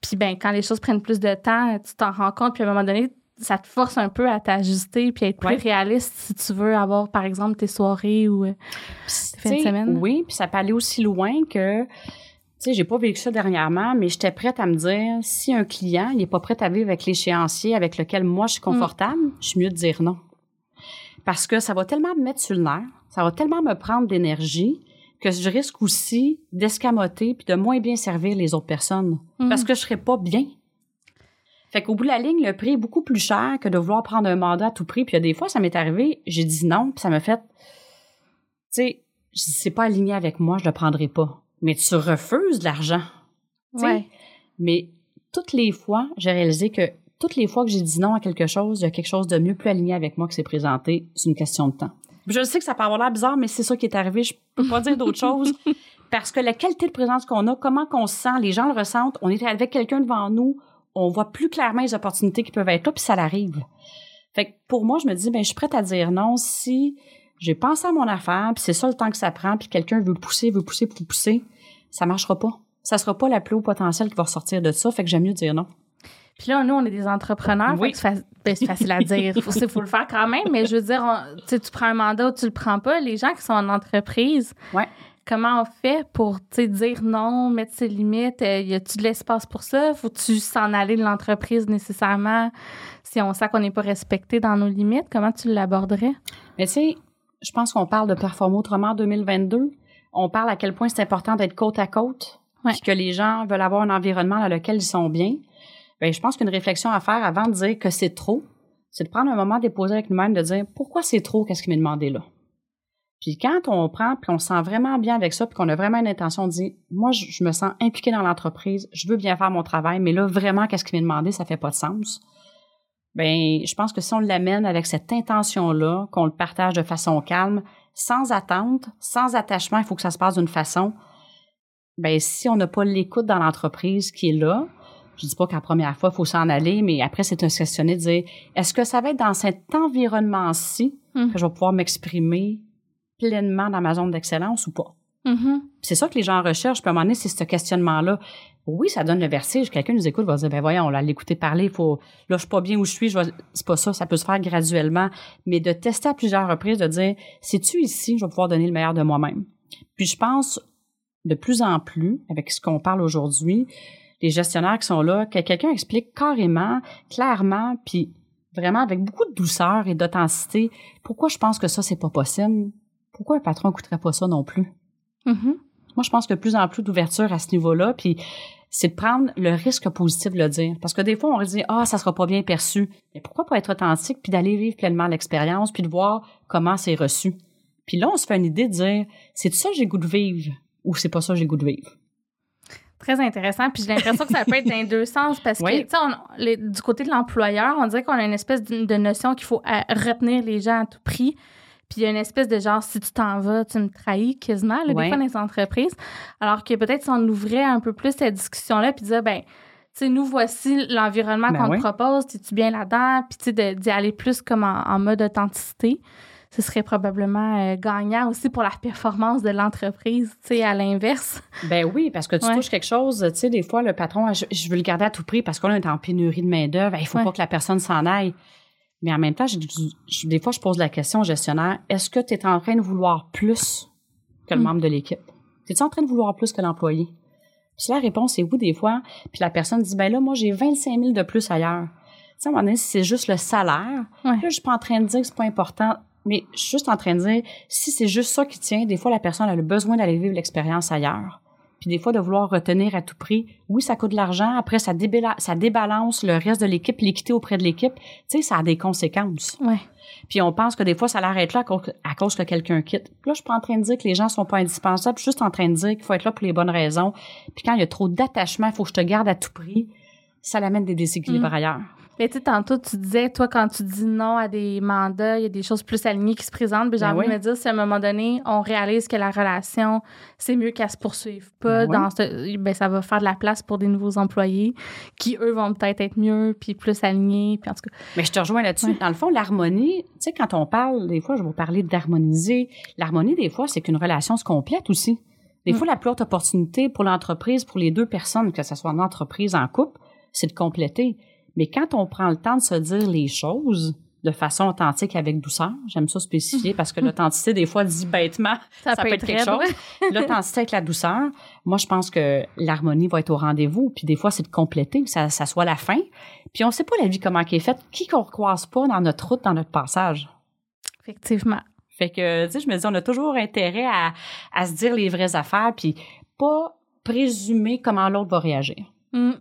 Speaker 2: Puis ben quand les choses prennent plus de temps, tu t'en rends compte puis à un moment donné ça te force un peu à t'ajuster puis à être plus
Speaker 1: Ouais.
Speaker 2: réaliste si tu veux avoir par exemple tes soirées ou euh, fin de semaine.
Speaker 1: Oui, puis ça peut aller aussi loin que, tu sais, j'ai pas vécu ça dernièrement, mais j'étais prête à me dire, si un client, il est pas prêt à vivre avec l'échéancier avec lequel moi je suis confortable, je suis mieux de dire non. Parce que ça va tellement me mettre sur le nerf, ça va tellement me prendre d'énergie que je risque aussi d'escamoter puis de moins bien servir les autres personnes.
Speaker 2: Mhm.
Speaker 1: Parce que je serais pas bien. Fait qu'au bout de la ligne, le prix est beaucoup plus cher que de vouloir prendre un mandat à tout prix. Puis il y a des fois, ça m'est arrivé, j'ai dit non, puis ça m'a fait, tu sais, c'est pas aligné avec moi, je le prendrai pas. Mais tu refuses de l'argent. tu sais?
Speaker 2: Ouais.
Speaker 1: Mais toutes les fois, j'ai réalisé que toutes les fois que j'ai dit non à quelque chose, il y a quelque chose de mieux plus aligné avec moi qui s'est présenté. C'est une question de temps. Je sais que ça peut avoir l'air bizarre, mais c'est ça qui est arrivé. Je peux pas dire d'autre chose. Parce que la qualité de présence qu'on a, comment qu'on se sent, les gens le ressentent, on est avec quelqu'un devant nous, on voit plus clairement les opportunités qui peuvent être là, puis ça l'arrive. Fait que pour moi, je me dis, ben, je suis prête à dire non si j'ai pensé à mon affaire, puis c'est ça le temps que ça prend, puis quelqu'un veut pousser, veut pousser pour pousser, ça marchera pas. Ça sera pas la plus haut potentiel qui va ressortir de ça, fait que j'aime mieux dire non.
Speaker 2: Puis là, nous, on est des entrepreneurs.
Speaker 1: Oui.
Speaker 2: C'est ben, c'est facile à dire. Il faut, faut le faire quand même. Mais je veux dire, on- tu prends un mandat ou tu le prends pas. Les gens qui sont en entreprise,
Speaker 1: Ouais.
Speaker 2: Comment on fait pour dire non, mettre ses limites? Euh, y a-tu de l'espace pour ça? Faut-tu s'en aller de l'entreprise nécessairement si on sent qu'on n'est pas respecté dans nos limites? Comment tu l'aborderais?
Speaker 1: Mais tu sais, je pense qu'on parle de performer autrement en 2022. On parle à quel point c'est important d'être côte à côte,
Speaker 2: Ouais.
Speaker 1: puis que les gens veulent avoir un environnement dans lequel ils sont bien. Ben, je pense qu'une réflexion à faire avant de dire que c'est trop, c'est de prendre un moment, de poser avec nous-mêmes, de dire pourquoi c'est trop, qu'est-ce qui m'est demandé là? Puis quand on prend, puis on se sent vraiment bien avec ça, puis qu'on a vraiment une intention de dire, moi, je, je me sens impliqué dans l'entreprise, je veux bien faire mon travail, mais là, vraiment, qu'est-ce qui m'est demandé, ça fait pas de sens. Ben, je pense que si on l'amène avec cette intention-là, qu'on le partage de façon calme, sans attente, sans attachement, il faut que ça se passe d'une façon. Ben, si on n'a pas l'écoute dans l'entreprise qui est là, je dis pas qu'à la première fois, il faut s'en aller, mais après, c'est un questionner de dire, est-ce que ça va être dans cet environnement-ci
Speaker 2: Mhm.
Speaker 1: que je vais pouvoir m'exprimer pleinement dans ma zone d'excellence ou pas?
Speaker 2: Mhm.
Speaker 1: Puis C'est ça que les gens recherchent. Puis à un moment donné, c'est ce questionnement-là. Oui, ça donne le vertige. Quelqu'un nous écoute, va dire, ben voyons, on l'a l'écouter parler, faut, là, je suis pas bien où je suis, je vais, c'est pas ça, ça peut se faire graduellement. Mais de tester à plusieurs reprises, de dire, si tu ici, je vais pouvoir donner le meilleur de moi-même? Puis je pense, de plus en plus, avec ce qu'on parle aujourd'hui, les gestionnaires qui sont là, que quelqu'un explique carrément, clairement, puis vraiment avec beaucoup de douceur et d'authenticité, pourquoi je pense que ça, c'est pas possible? Pourquoi un patron écouterait pas ça non plus?
Speaker 2: Mhm.
Speaker 1: Moi, je pense que de plus en plus d'ouverture à ce niveau-là, puis c'est de prendre le risque positif de le dire. Parce que des fois, on dit ah, ça sera pas bien perçu. Mais pourquoi pas être authentique puis d'aller vivre pleinement l'expérience puis de voir comment c'est reçu? Puis là, on se fait une idée de dire c'est ça que j'ai goût de vivre ou c'est pas ça que j'ai goût de vivre.
Speaker 2: Très intéressant. Puis j'ai l'impression que ça peut être dans les deux sens parce que,
Speaker 1: Oui.
Speaker 2: tu sais, on- les- du côté de l'employeur, on dirait qu'on a une espèce de, de notion qu'il faut euh, retenir les gens à tout prix. Puis il y a une espèce de genre, si tu t'en vas, tu me trahis quasiment, là,
Speaker 1: Ouais.
Speaker 2: des fois dans les entreprises. Alors que peut-être si on ouvrait un peu plus cette discussion-là, puis dire, ben, tu sais, nous voici l'environnement
Speaker 1: Ben
Speaker 2: qu'on
Speaker 1: oui.
Speaker 2: te propose, es-tu bien là-dedans? Puis tu sais, d'y aller plus comme en, en mode authenticité. ce serait probablement euh, gagnant aussi pour la performance de l'entreprise, tu sais, à l'inverse.
Speaker 1: Ben oui, parce que tu touches quelque chose, tu sais, des fois, le patron, je, veux le garder à tout prix parce qu'on est en pénurie de main-d'œuvre, il faut pas que la personne s'en aille. Mais en même temps, des fois, je pose la question au gestionnaire, est-ce que tu es en train de vouloir plus que le mm. membre de l'équipe? Es-tu en train de vouloir plus que l'employé? Puis la réponse est oui, des fois. Puis la personne dit, ben là, moi, j'ai 25 000 de plus ailleurs. Tu sais, à un moment donné, c'est juste le salaire, là, je suis pas en train de dire que c'est pas important mais je suis juste en train de dire, si c'est juste ça qui tient, des fois, la personne a le besoin d'aller vivre l'expérience ailleurs. Puis des fois, de vouloir retenir à tout prix, oui, ça coûte de l'argent. Après, ça, ça débalance le reste de l'équipe, l'équité auprès de l'équipe. Tu sais, ça a des conséquences.
Speaker 2: Ouais.
Speaker 1: Puis on pense que des fois, ça l'arrête là à cause, que quelqu'un quitte. Là, je suis pas en train de dire que les gens sont pas indispensables. Je suis juste en train de dire qu'il faut être là pour les bonnes raisons. Puis quand il y a trop d'attachement, il faut que je te garde à tout prix. Ça l'amène des déséquilibres mm. ailleurs.
Speaker 2: Mais tu sais, tantôt, tu disais, toi, quand tu dis non à des mandats, il y a des choses plus alignées qui se présentent. Puis j'ai ben envie de me dire, si à un moment donné, on réalise que la relation, c'est mieux qu'elle se poursuive pas, ben dans ben, ça va faire de la place pour des nouveaux employés qui, eux, vont peut-être être mieux, puis plus alignés. Puis en tout cas.
Speaker 1: Mais je te rejoins là-dessus. Dans le fond, l'harmonie, tu sais, quand on parle, des fois, je vais vous parler d'harmoniser. L'harmonie, des fois, c'est qu'une relation se complète aussi. Des mm. fois, la plus haute opportunité pour l'entreprise, pour les deux personnes, que ce soit une entreprise en couple, c'est de compléter. Mais quand on prend le temps de se dire les choses de façon authentique avec douceur, j'aime ça spécifier parce que l'authenticité, des fois, dit bêtement, ça, peut, être, quelque chose. L'authenticité avec la douceur, moi, je pense que l'harmonie va être au rendez-vous. Puis des fois, c'est de compléter, que ça, ça soit la fin. Puis on sait pas la vie comment elle est faite. Qui qu'on croise pas dans notre route, dans notre passage?
Speaker 2: Effectivement.
Speaker 1: Fait que, tu sais, je me dis, on a toujours intérêt à, à se dire les vraies affaires, puis pas présumer comment l'autre va réagir.
Speaker 2: Mm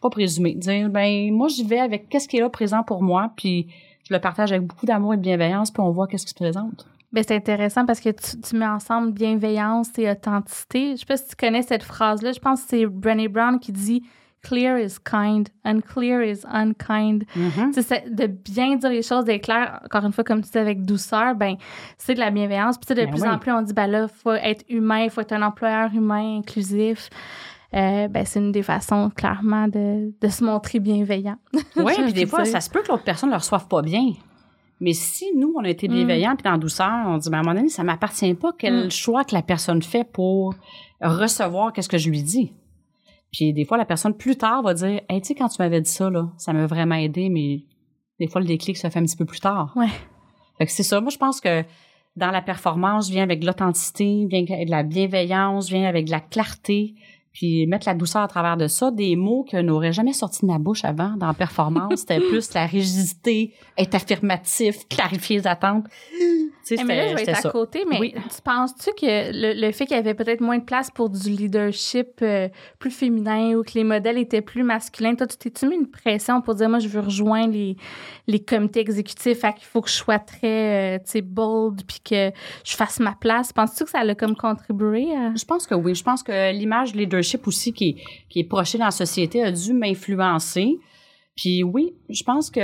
Speaker 1: pas présumer, dire ben moi j'y vais avec qu'est-ce qui est là présent pour moi, puis je le partage avec beaucoup d'amour et de bienveillance, puis on voit qu'est-ce qui se présente.
Speaker 2: Ben c'est intéressant parce que tu, mets ensemble bienveillance et authenticité. Je sais pas si tu connais cette phrase-là. Je pense que c'est Brené Brown qui dit Clear is kind, unclear is unkind.
Speaker 1: Mm-hmm.
Speaker 2: de bien dire les choses, d'être clair, encore une fois, comme tu dis, avec douceur, ben c'est de la bienveillance. Puis de ben plus en plus, on dit, ben là, faut être humain, il faut être un employeur humain, inclusif. Euh, ben, c'est une des façons, clairement, de, de se montrer bienveillant.
Speaker 1: Oui, puis des fois, ça se peut que l'autre personne ne le reçoive pas bien. Mais si nous, on a été bienveillants mm. puis dans douceur, on dit, ben, à un moment donné, ça m'appartient pas quel mm. choix que la personne fait pour recevoir qu'est-ce que je lui dis. Puis des fois, la personne plus tard va dire, hey, tu sais, quand tu m'avais dit ça, là, ça m'a vraiment aidé, mais des fois, le déclic se fait un petit peu plus tard.
Speaker 2: Ouais.
Speaker 1: Fait que c'est ça. Moi, je pense que dans la performance, vient avec l'authenticité, vient avec de la bienveillance, vient avec de la clarté, puis mettre la douceur à travers de ça, des mots que n'auraient jamais sorti de ma bouche avant dans la performance, c'était plus la rigidité, être affirmatif, clarifier les attentes.
Speaker 2: Tu sais, mais là, je vais être à côté, mais tu penses-tu que le, fait qu'il y avait peut-être moins de place pour du leadership euh, plus féminin ou que les modèles étaient plus masculins, toi, tu t'es-tu mis une pression pour dire, moi, je veux rejoindre les, les comités exécutifs, fait qu'il faut que je sois très, euh, tu sais, bold puis que je fasse ma place? Penses-tu que ça a comme contribué à...
Speaker 1: Je pense que oui. Je pense que l'image de leadership aussi qui est, qui est prochée dans la société a dû m'influencer. Puis oui, je pense que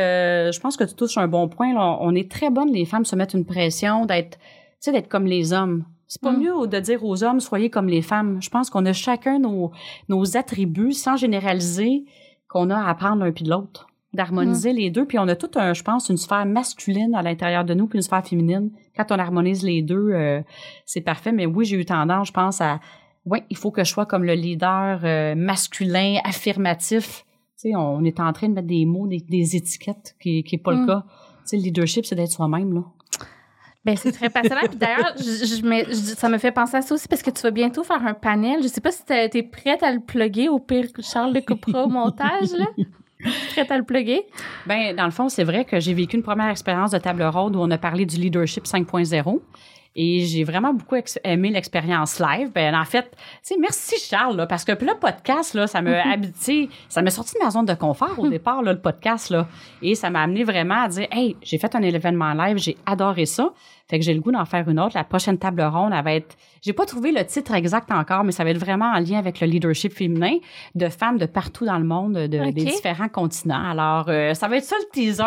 Speaker 1: je pense que tu touches un bon point. Là. On est très bonnes les femmes se mettre une pression d'être, tu sais, d'être comme les hommes. C'est pas mm. mieux de dire aux hommes soyez comme les femmes. Je pense qu'on a chacun nos, nos attributs sans généraliser qu'on a à apprendre l'un puis l'autre, d'harmoniser mm. les deux. Puis on a tout un, je pense, une sphère masculine à l'intérieur de nous puis une sphère féminine. Quand on harmonise les deux, euh, c'est parfait. Mais oui, j'ai eu tendance, je pense à, oui, il faut que je sois comme le leader euh, masculin, affirmatif on est en train de mettre des mots, des, étiquettes, qui n'est pas le mm. cas. le leadership, c'est d'être soi-même, là.
Speaker 2: Ben, c'est très passionnant. d'ailleurs, je, ça me fait penser à ça aussi parce que tu vas bientôt faire un panel. Je sais pas si tu es prête à le plugger. Au pire, Charles le coupera au montage, là. Prête à le plugger?
Speaker 1: Ben, dans le fond, c'est vrai que j'ai vécu une première expérience de table ronde où on a parlé du leadership 5.0. Et j'ai vraiment beaucoup aimé l'expérience live. Ben, en fait, merci Charles, là, parce que le podcast, là, ça m'a habité, ça m'a sorti de ma zone de confort au départ, là, le podcast, là. Et ça m'a amené vraiment à dire, hey, j'ai fait un événement live, j'ai adoré ça. Fait que j'ai le goût d'en faire une autre. La prochaine table ronde, elle va être, j'ai pas trouvé le titre exact encore, mais ça va être vraiment en lien avec le leadership féminin de femmes de partout dans le monde, de, des différents continents. Alors, euh, ça va être ça le teaser.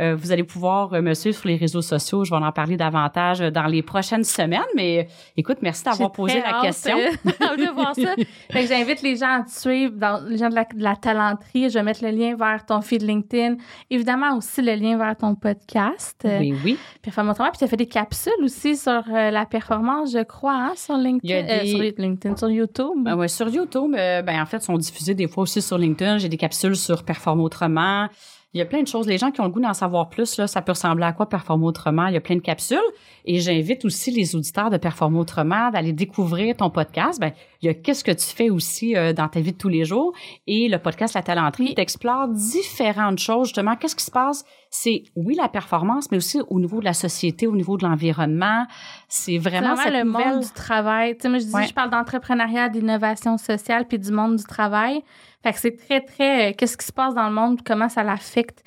Speaker 1: Euh, vous allez pouvoir me suivre sur les réseaux sociaux. Je vais en parler davantage dans les prochaines semaines. Mais écoute, merci d'avoir posé la question.
Speaker 2: de voir ça. Fait que j'invite les gens à te suivre, dans, les gens de la, de la talenterie. Je vais mettre le lien vers ton feed LinkedIn. Évidemment, aussi le lien vers ton podcast. euh,
Speaker 1: Oui, oui.
Speaker 2: Performance Puis tu as fait des capsules aussi sur euh, la performance, je crois, hein, sur LinkedIn.
Speaker 1: Des-
Speaker 2: euh, sur LinkedIn, sur YouTube.
Speaker 1: Ben ouais, sur YouTube, euh, ben en fait, sont diffusés des fois aussi sur LinkedIn. J'ai des capsules sur Performe autrement. Il y a plein de choses. Les gens qui ont le goût d'en savoir plus, là, ça peut ressembler à quoi Performer autrement. Il y a plein de capsules. Et j'invite aussi les auditeurs de Performer autrement d'aller découvrir ton podcast. Ben, il y a qu'est-ce que tu fais aussi euh, dans ta vie de tous les jours? Et le podcast La Talenterie t'explore différentes choses. Justement, qu'est-ce qui se passe? C'est, oui, la performance, mais aussi au niveau de la société, au niveau de l'environnement. C'est
Speaker 2: C'est
Speaker 1: vraiment,
Speaker 2: vraiment
Speaker 1: cette
Speaker 2: le
Speaker 1: nouvelle...
Speaker 2: monde du travail. Tu sais, moi, je dis,
Speaker 1: Ouais.
Speaker 2: je parle d'entrepreneuriat, d'innovation sociale, puis du monde du travail. Fait que c'est très, très... euh, Qu'est-ce qui se passe dans le monde, comment ça l'affecte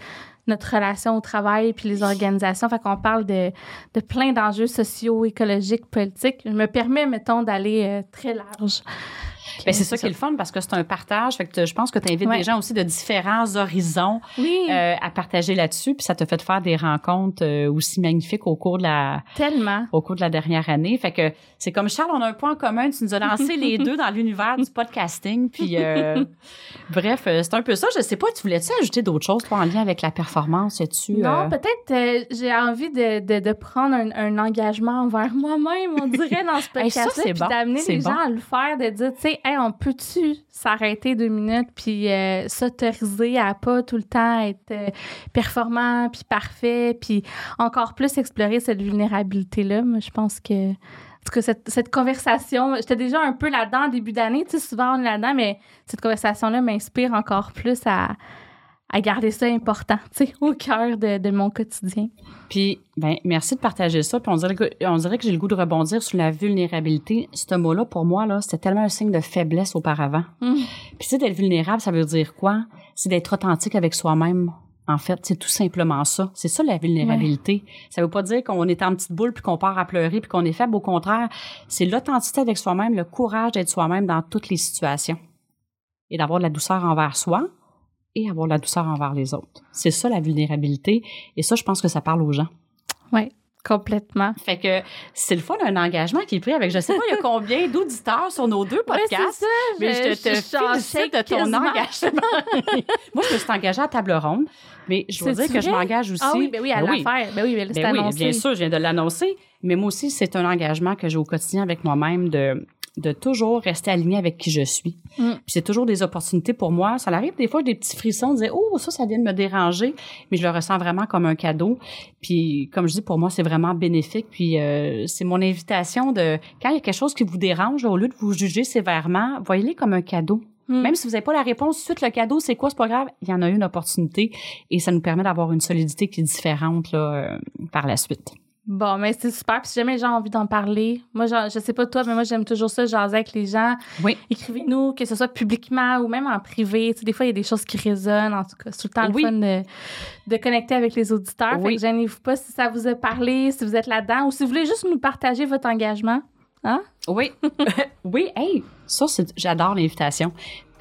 Speaker 2: notre relation au travail puis les organisations. Fait qu'on parle de, plein d'enjeux sociaux, écologiques, politiques. Je me permets, mettons, d'aller euh, très large.
Speaker 1: Ben, c'est ça qui est le fun parce que c'est un partage. Fait que je pense que tu invites
Speaker 2: Ouais.
Speaker 1: des gens aussi de différents horizons
Speaker 2: Oui,
Speaker 1: euh, à partager là-dessus. Puis ça te fait faire des rencontres euh, aussi magnifiques au cours de la
Speaker 2: tellement.
Speaker 1: au cours de la dernière année. Fait que c'est comme Charles, on a un point en commun. Tu nous as lancé les deux dans l'univers du podcasting. Puis euh, bref, c'est un peu ça. Je sais pas, tu voulais-tu ajouter d'autres choses toi, en lien avec la performance? tu
Speaker 2: Non, peut-être j'ai envie de, de, de prendre un, un engagement envers moi-même, on dirait, dans ce
Speaker 1: Hey,
Speaker 2: podcast-là,
Speaker 1: c'est
Speaker 2: puis
Speaker 1: bon,
Speaker 2: d'amener les
Speaker 1: bon.
Speaker 2: gens à le faire, de dire, tu sais, on peut-tu s'arrêter deux minutes puis euh, s'autoriser à pas tout le temps être euh, performant puis parfait, puis encore plus explorer cette vulnérabilité-là? Moi, je pense que... Cette, cette conversation, j'étais déjà un peu là-dedans en début d'année, tu sais, souvent on est là-dedans, mais cette conversation-là m'inspire encore plus à, à garder ça important, tu sais, au cœur de, de mon quotidien.
Speaker 1: Puis, ben, merci de partager ça. Puis on dirait que, on dirait que j'ai le goût de rebondir sur la vulnérabilité. Ce mot-là, pour moi, là, c'était tellement un signe de faiblesse auparavant.
Speaker 2: Mm.
Speaker 1: Puis, tu sais, d'être vulnérable, ça veut dire quoi? C'est d'être authentique avec soi-même. En fait, c'est tout simplement ça. C'est ça la vulnérabilité. Ça veut pas dire qu'on est en petite boule puis qu'on part à pleurer puis qu'on est faible. Au contraire, c'est l'authenticité avec soi-même, le courage d'être soi-même dans toutes les situations et d'avoir de la douceur envers soi et avoir de la douceur envers les autres. C'est ça la vulnérabilité. Et ça, je pense que ça parle aux gens.
Speaker 2: Complètement.
Speaker 1: Fait que c'est le fun d'un engagement qui est pris avec, je sais pas, il y a combien d'auditeurs sur nos deux podcasts.
Speaker 2: ça.
Speaker 1: mais je te, te
Speaker 2: suis en
Speaker 1: félicite
Speaker 2: shake
Speaker 1: de ton
Speaker 2: quasiment.
Speaker 1: engagement. Moi, je me suis engagée à table ronde, mais je veux dire que je m'engage aussi.
Speaker 2: Ah oui, ben oui, à
Speaker 1: Ben oui.
Speaker 2: l'affaire. Ben oui, ben là, c'est
Speaker 1: Ben oui,
Speaker 2: annoncé.
Speaker 1: bien sûr, je viens de l'annoncer. Mais moi aussi, c'est un engagement que j'ai au quotidien avec moi-même de, de toujours rester aligné avec qui je suis.
Speaker 2: Mm.
Speaker 1: Puis c'est toujours des opportunités pour moi. Ça arrive des fois des petits frissons, de dire oh ça ça vient de me déranger, mais je le ressens vraiment comme un cadeau. Puis comme je dis pour moi c'est vraiment bénéfique. Puis euh, c'est mon invitation de quand il y a quelque chose qui vous dérange, au lieu de vous juger sévèrement, voyez-les comme un cadeau.
Speaker 2: Mm.
Speaker 1: Même si vous n'avez pas la réponse suite, le cadeau, c'est quoi, c'est pas grave. Il y en a une opportunité et ça nous permet d'avoir une solidité qui est différente là, euh, par la suite.
Speaker 2: Bon, mais c'est super. Puis si jamais les gens ont envie d'en parler, moi, genre, je sais pas toi, mais moi, j'aime toujours ça, jaser avec les gens.
Speaker 1: Oui.
Speaker 2: Écrivez-nous, que ce soit publiquement ou même en privé. Tu sais, des fois, il y a des choses qui résonnent. En tout cas, c'est tout le temps
Speaker 1: Oui.
Speaker 2: le fun de, de connecter avec les auditeurs. Fait
Speaker 1: Oui.
Speaker 2: que gênez-vous pas si ça vous a parlé, si vous êtes là-dedans ou si vous voulez juste nous partager votre engagement. Hein?
Speaker 1: Oui. oui, hey, ça, j'adore l'invitation.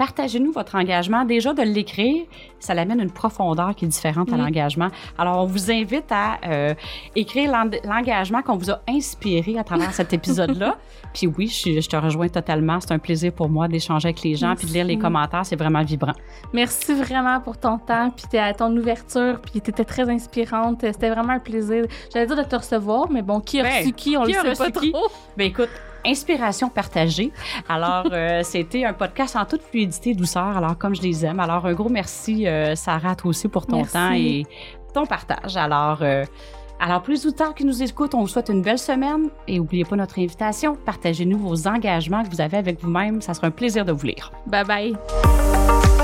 Speaker 1: Partagez-nous votre engagement. Déjà, de l'écrire, ça l'amène une profondeur qui est différente à l'engagement. Alors, on vous invite à euh, écrire l'en- l'engagement qu'on vous a inspiré à travers cet épisode-là. Puis oui, je, je te rejoins totalement. C'est un plaisir pour moi d'échanger avec les gens puis de lire les commentaires. C'est vraiment vibrant.
Speaker 2: Merci vraiment pour ton temps, puis ton ouverture, puis t'étais très inspirante. C'était vraiment un plaisir. J'allais dire de te recevoir, mais bon, qui a
Speaker 1: Ben,
Speaker 2: reçu qui, on
Speaker 1: qui
Speaker 2: le sait
Speaker 1: reçu
Speaker 2: pas
Speaker 1: qui?
Speaker 2: trop.
Speaker 1: Ben écoute, inspiration partagée. Alors, euh, c'était un podcast en toute fluidité et douceur. Alors, comme je les aime. Alors, un gros merci, euh, Sarah, toi aussi pour ton
Speaker 2: Merci.
Speaker 1: temps et ton partage. Alors, euh, alors, plus auditeurs qui nous écoutent, on vous souhaite une belle semaine et n'oubliez pas notre invitation. Partagez-nous vos engagements que vous avez avec vous-même. Ça sera un plaisir de vous lire.
Speaker 2: Bye bye.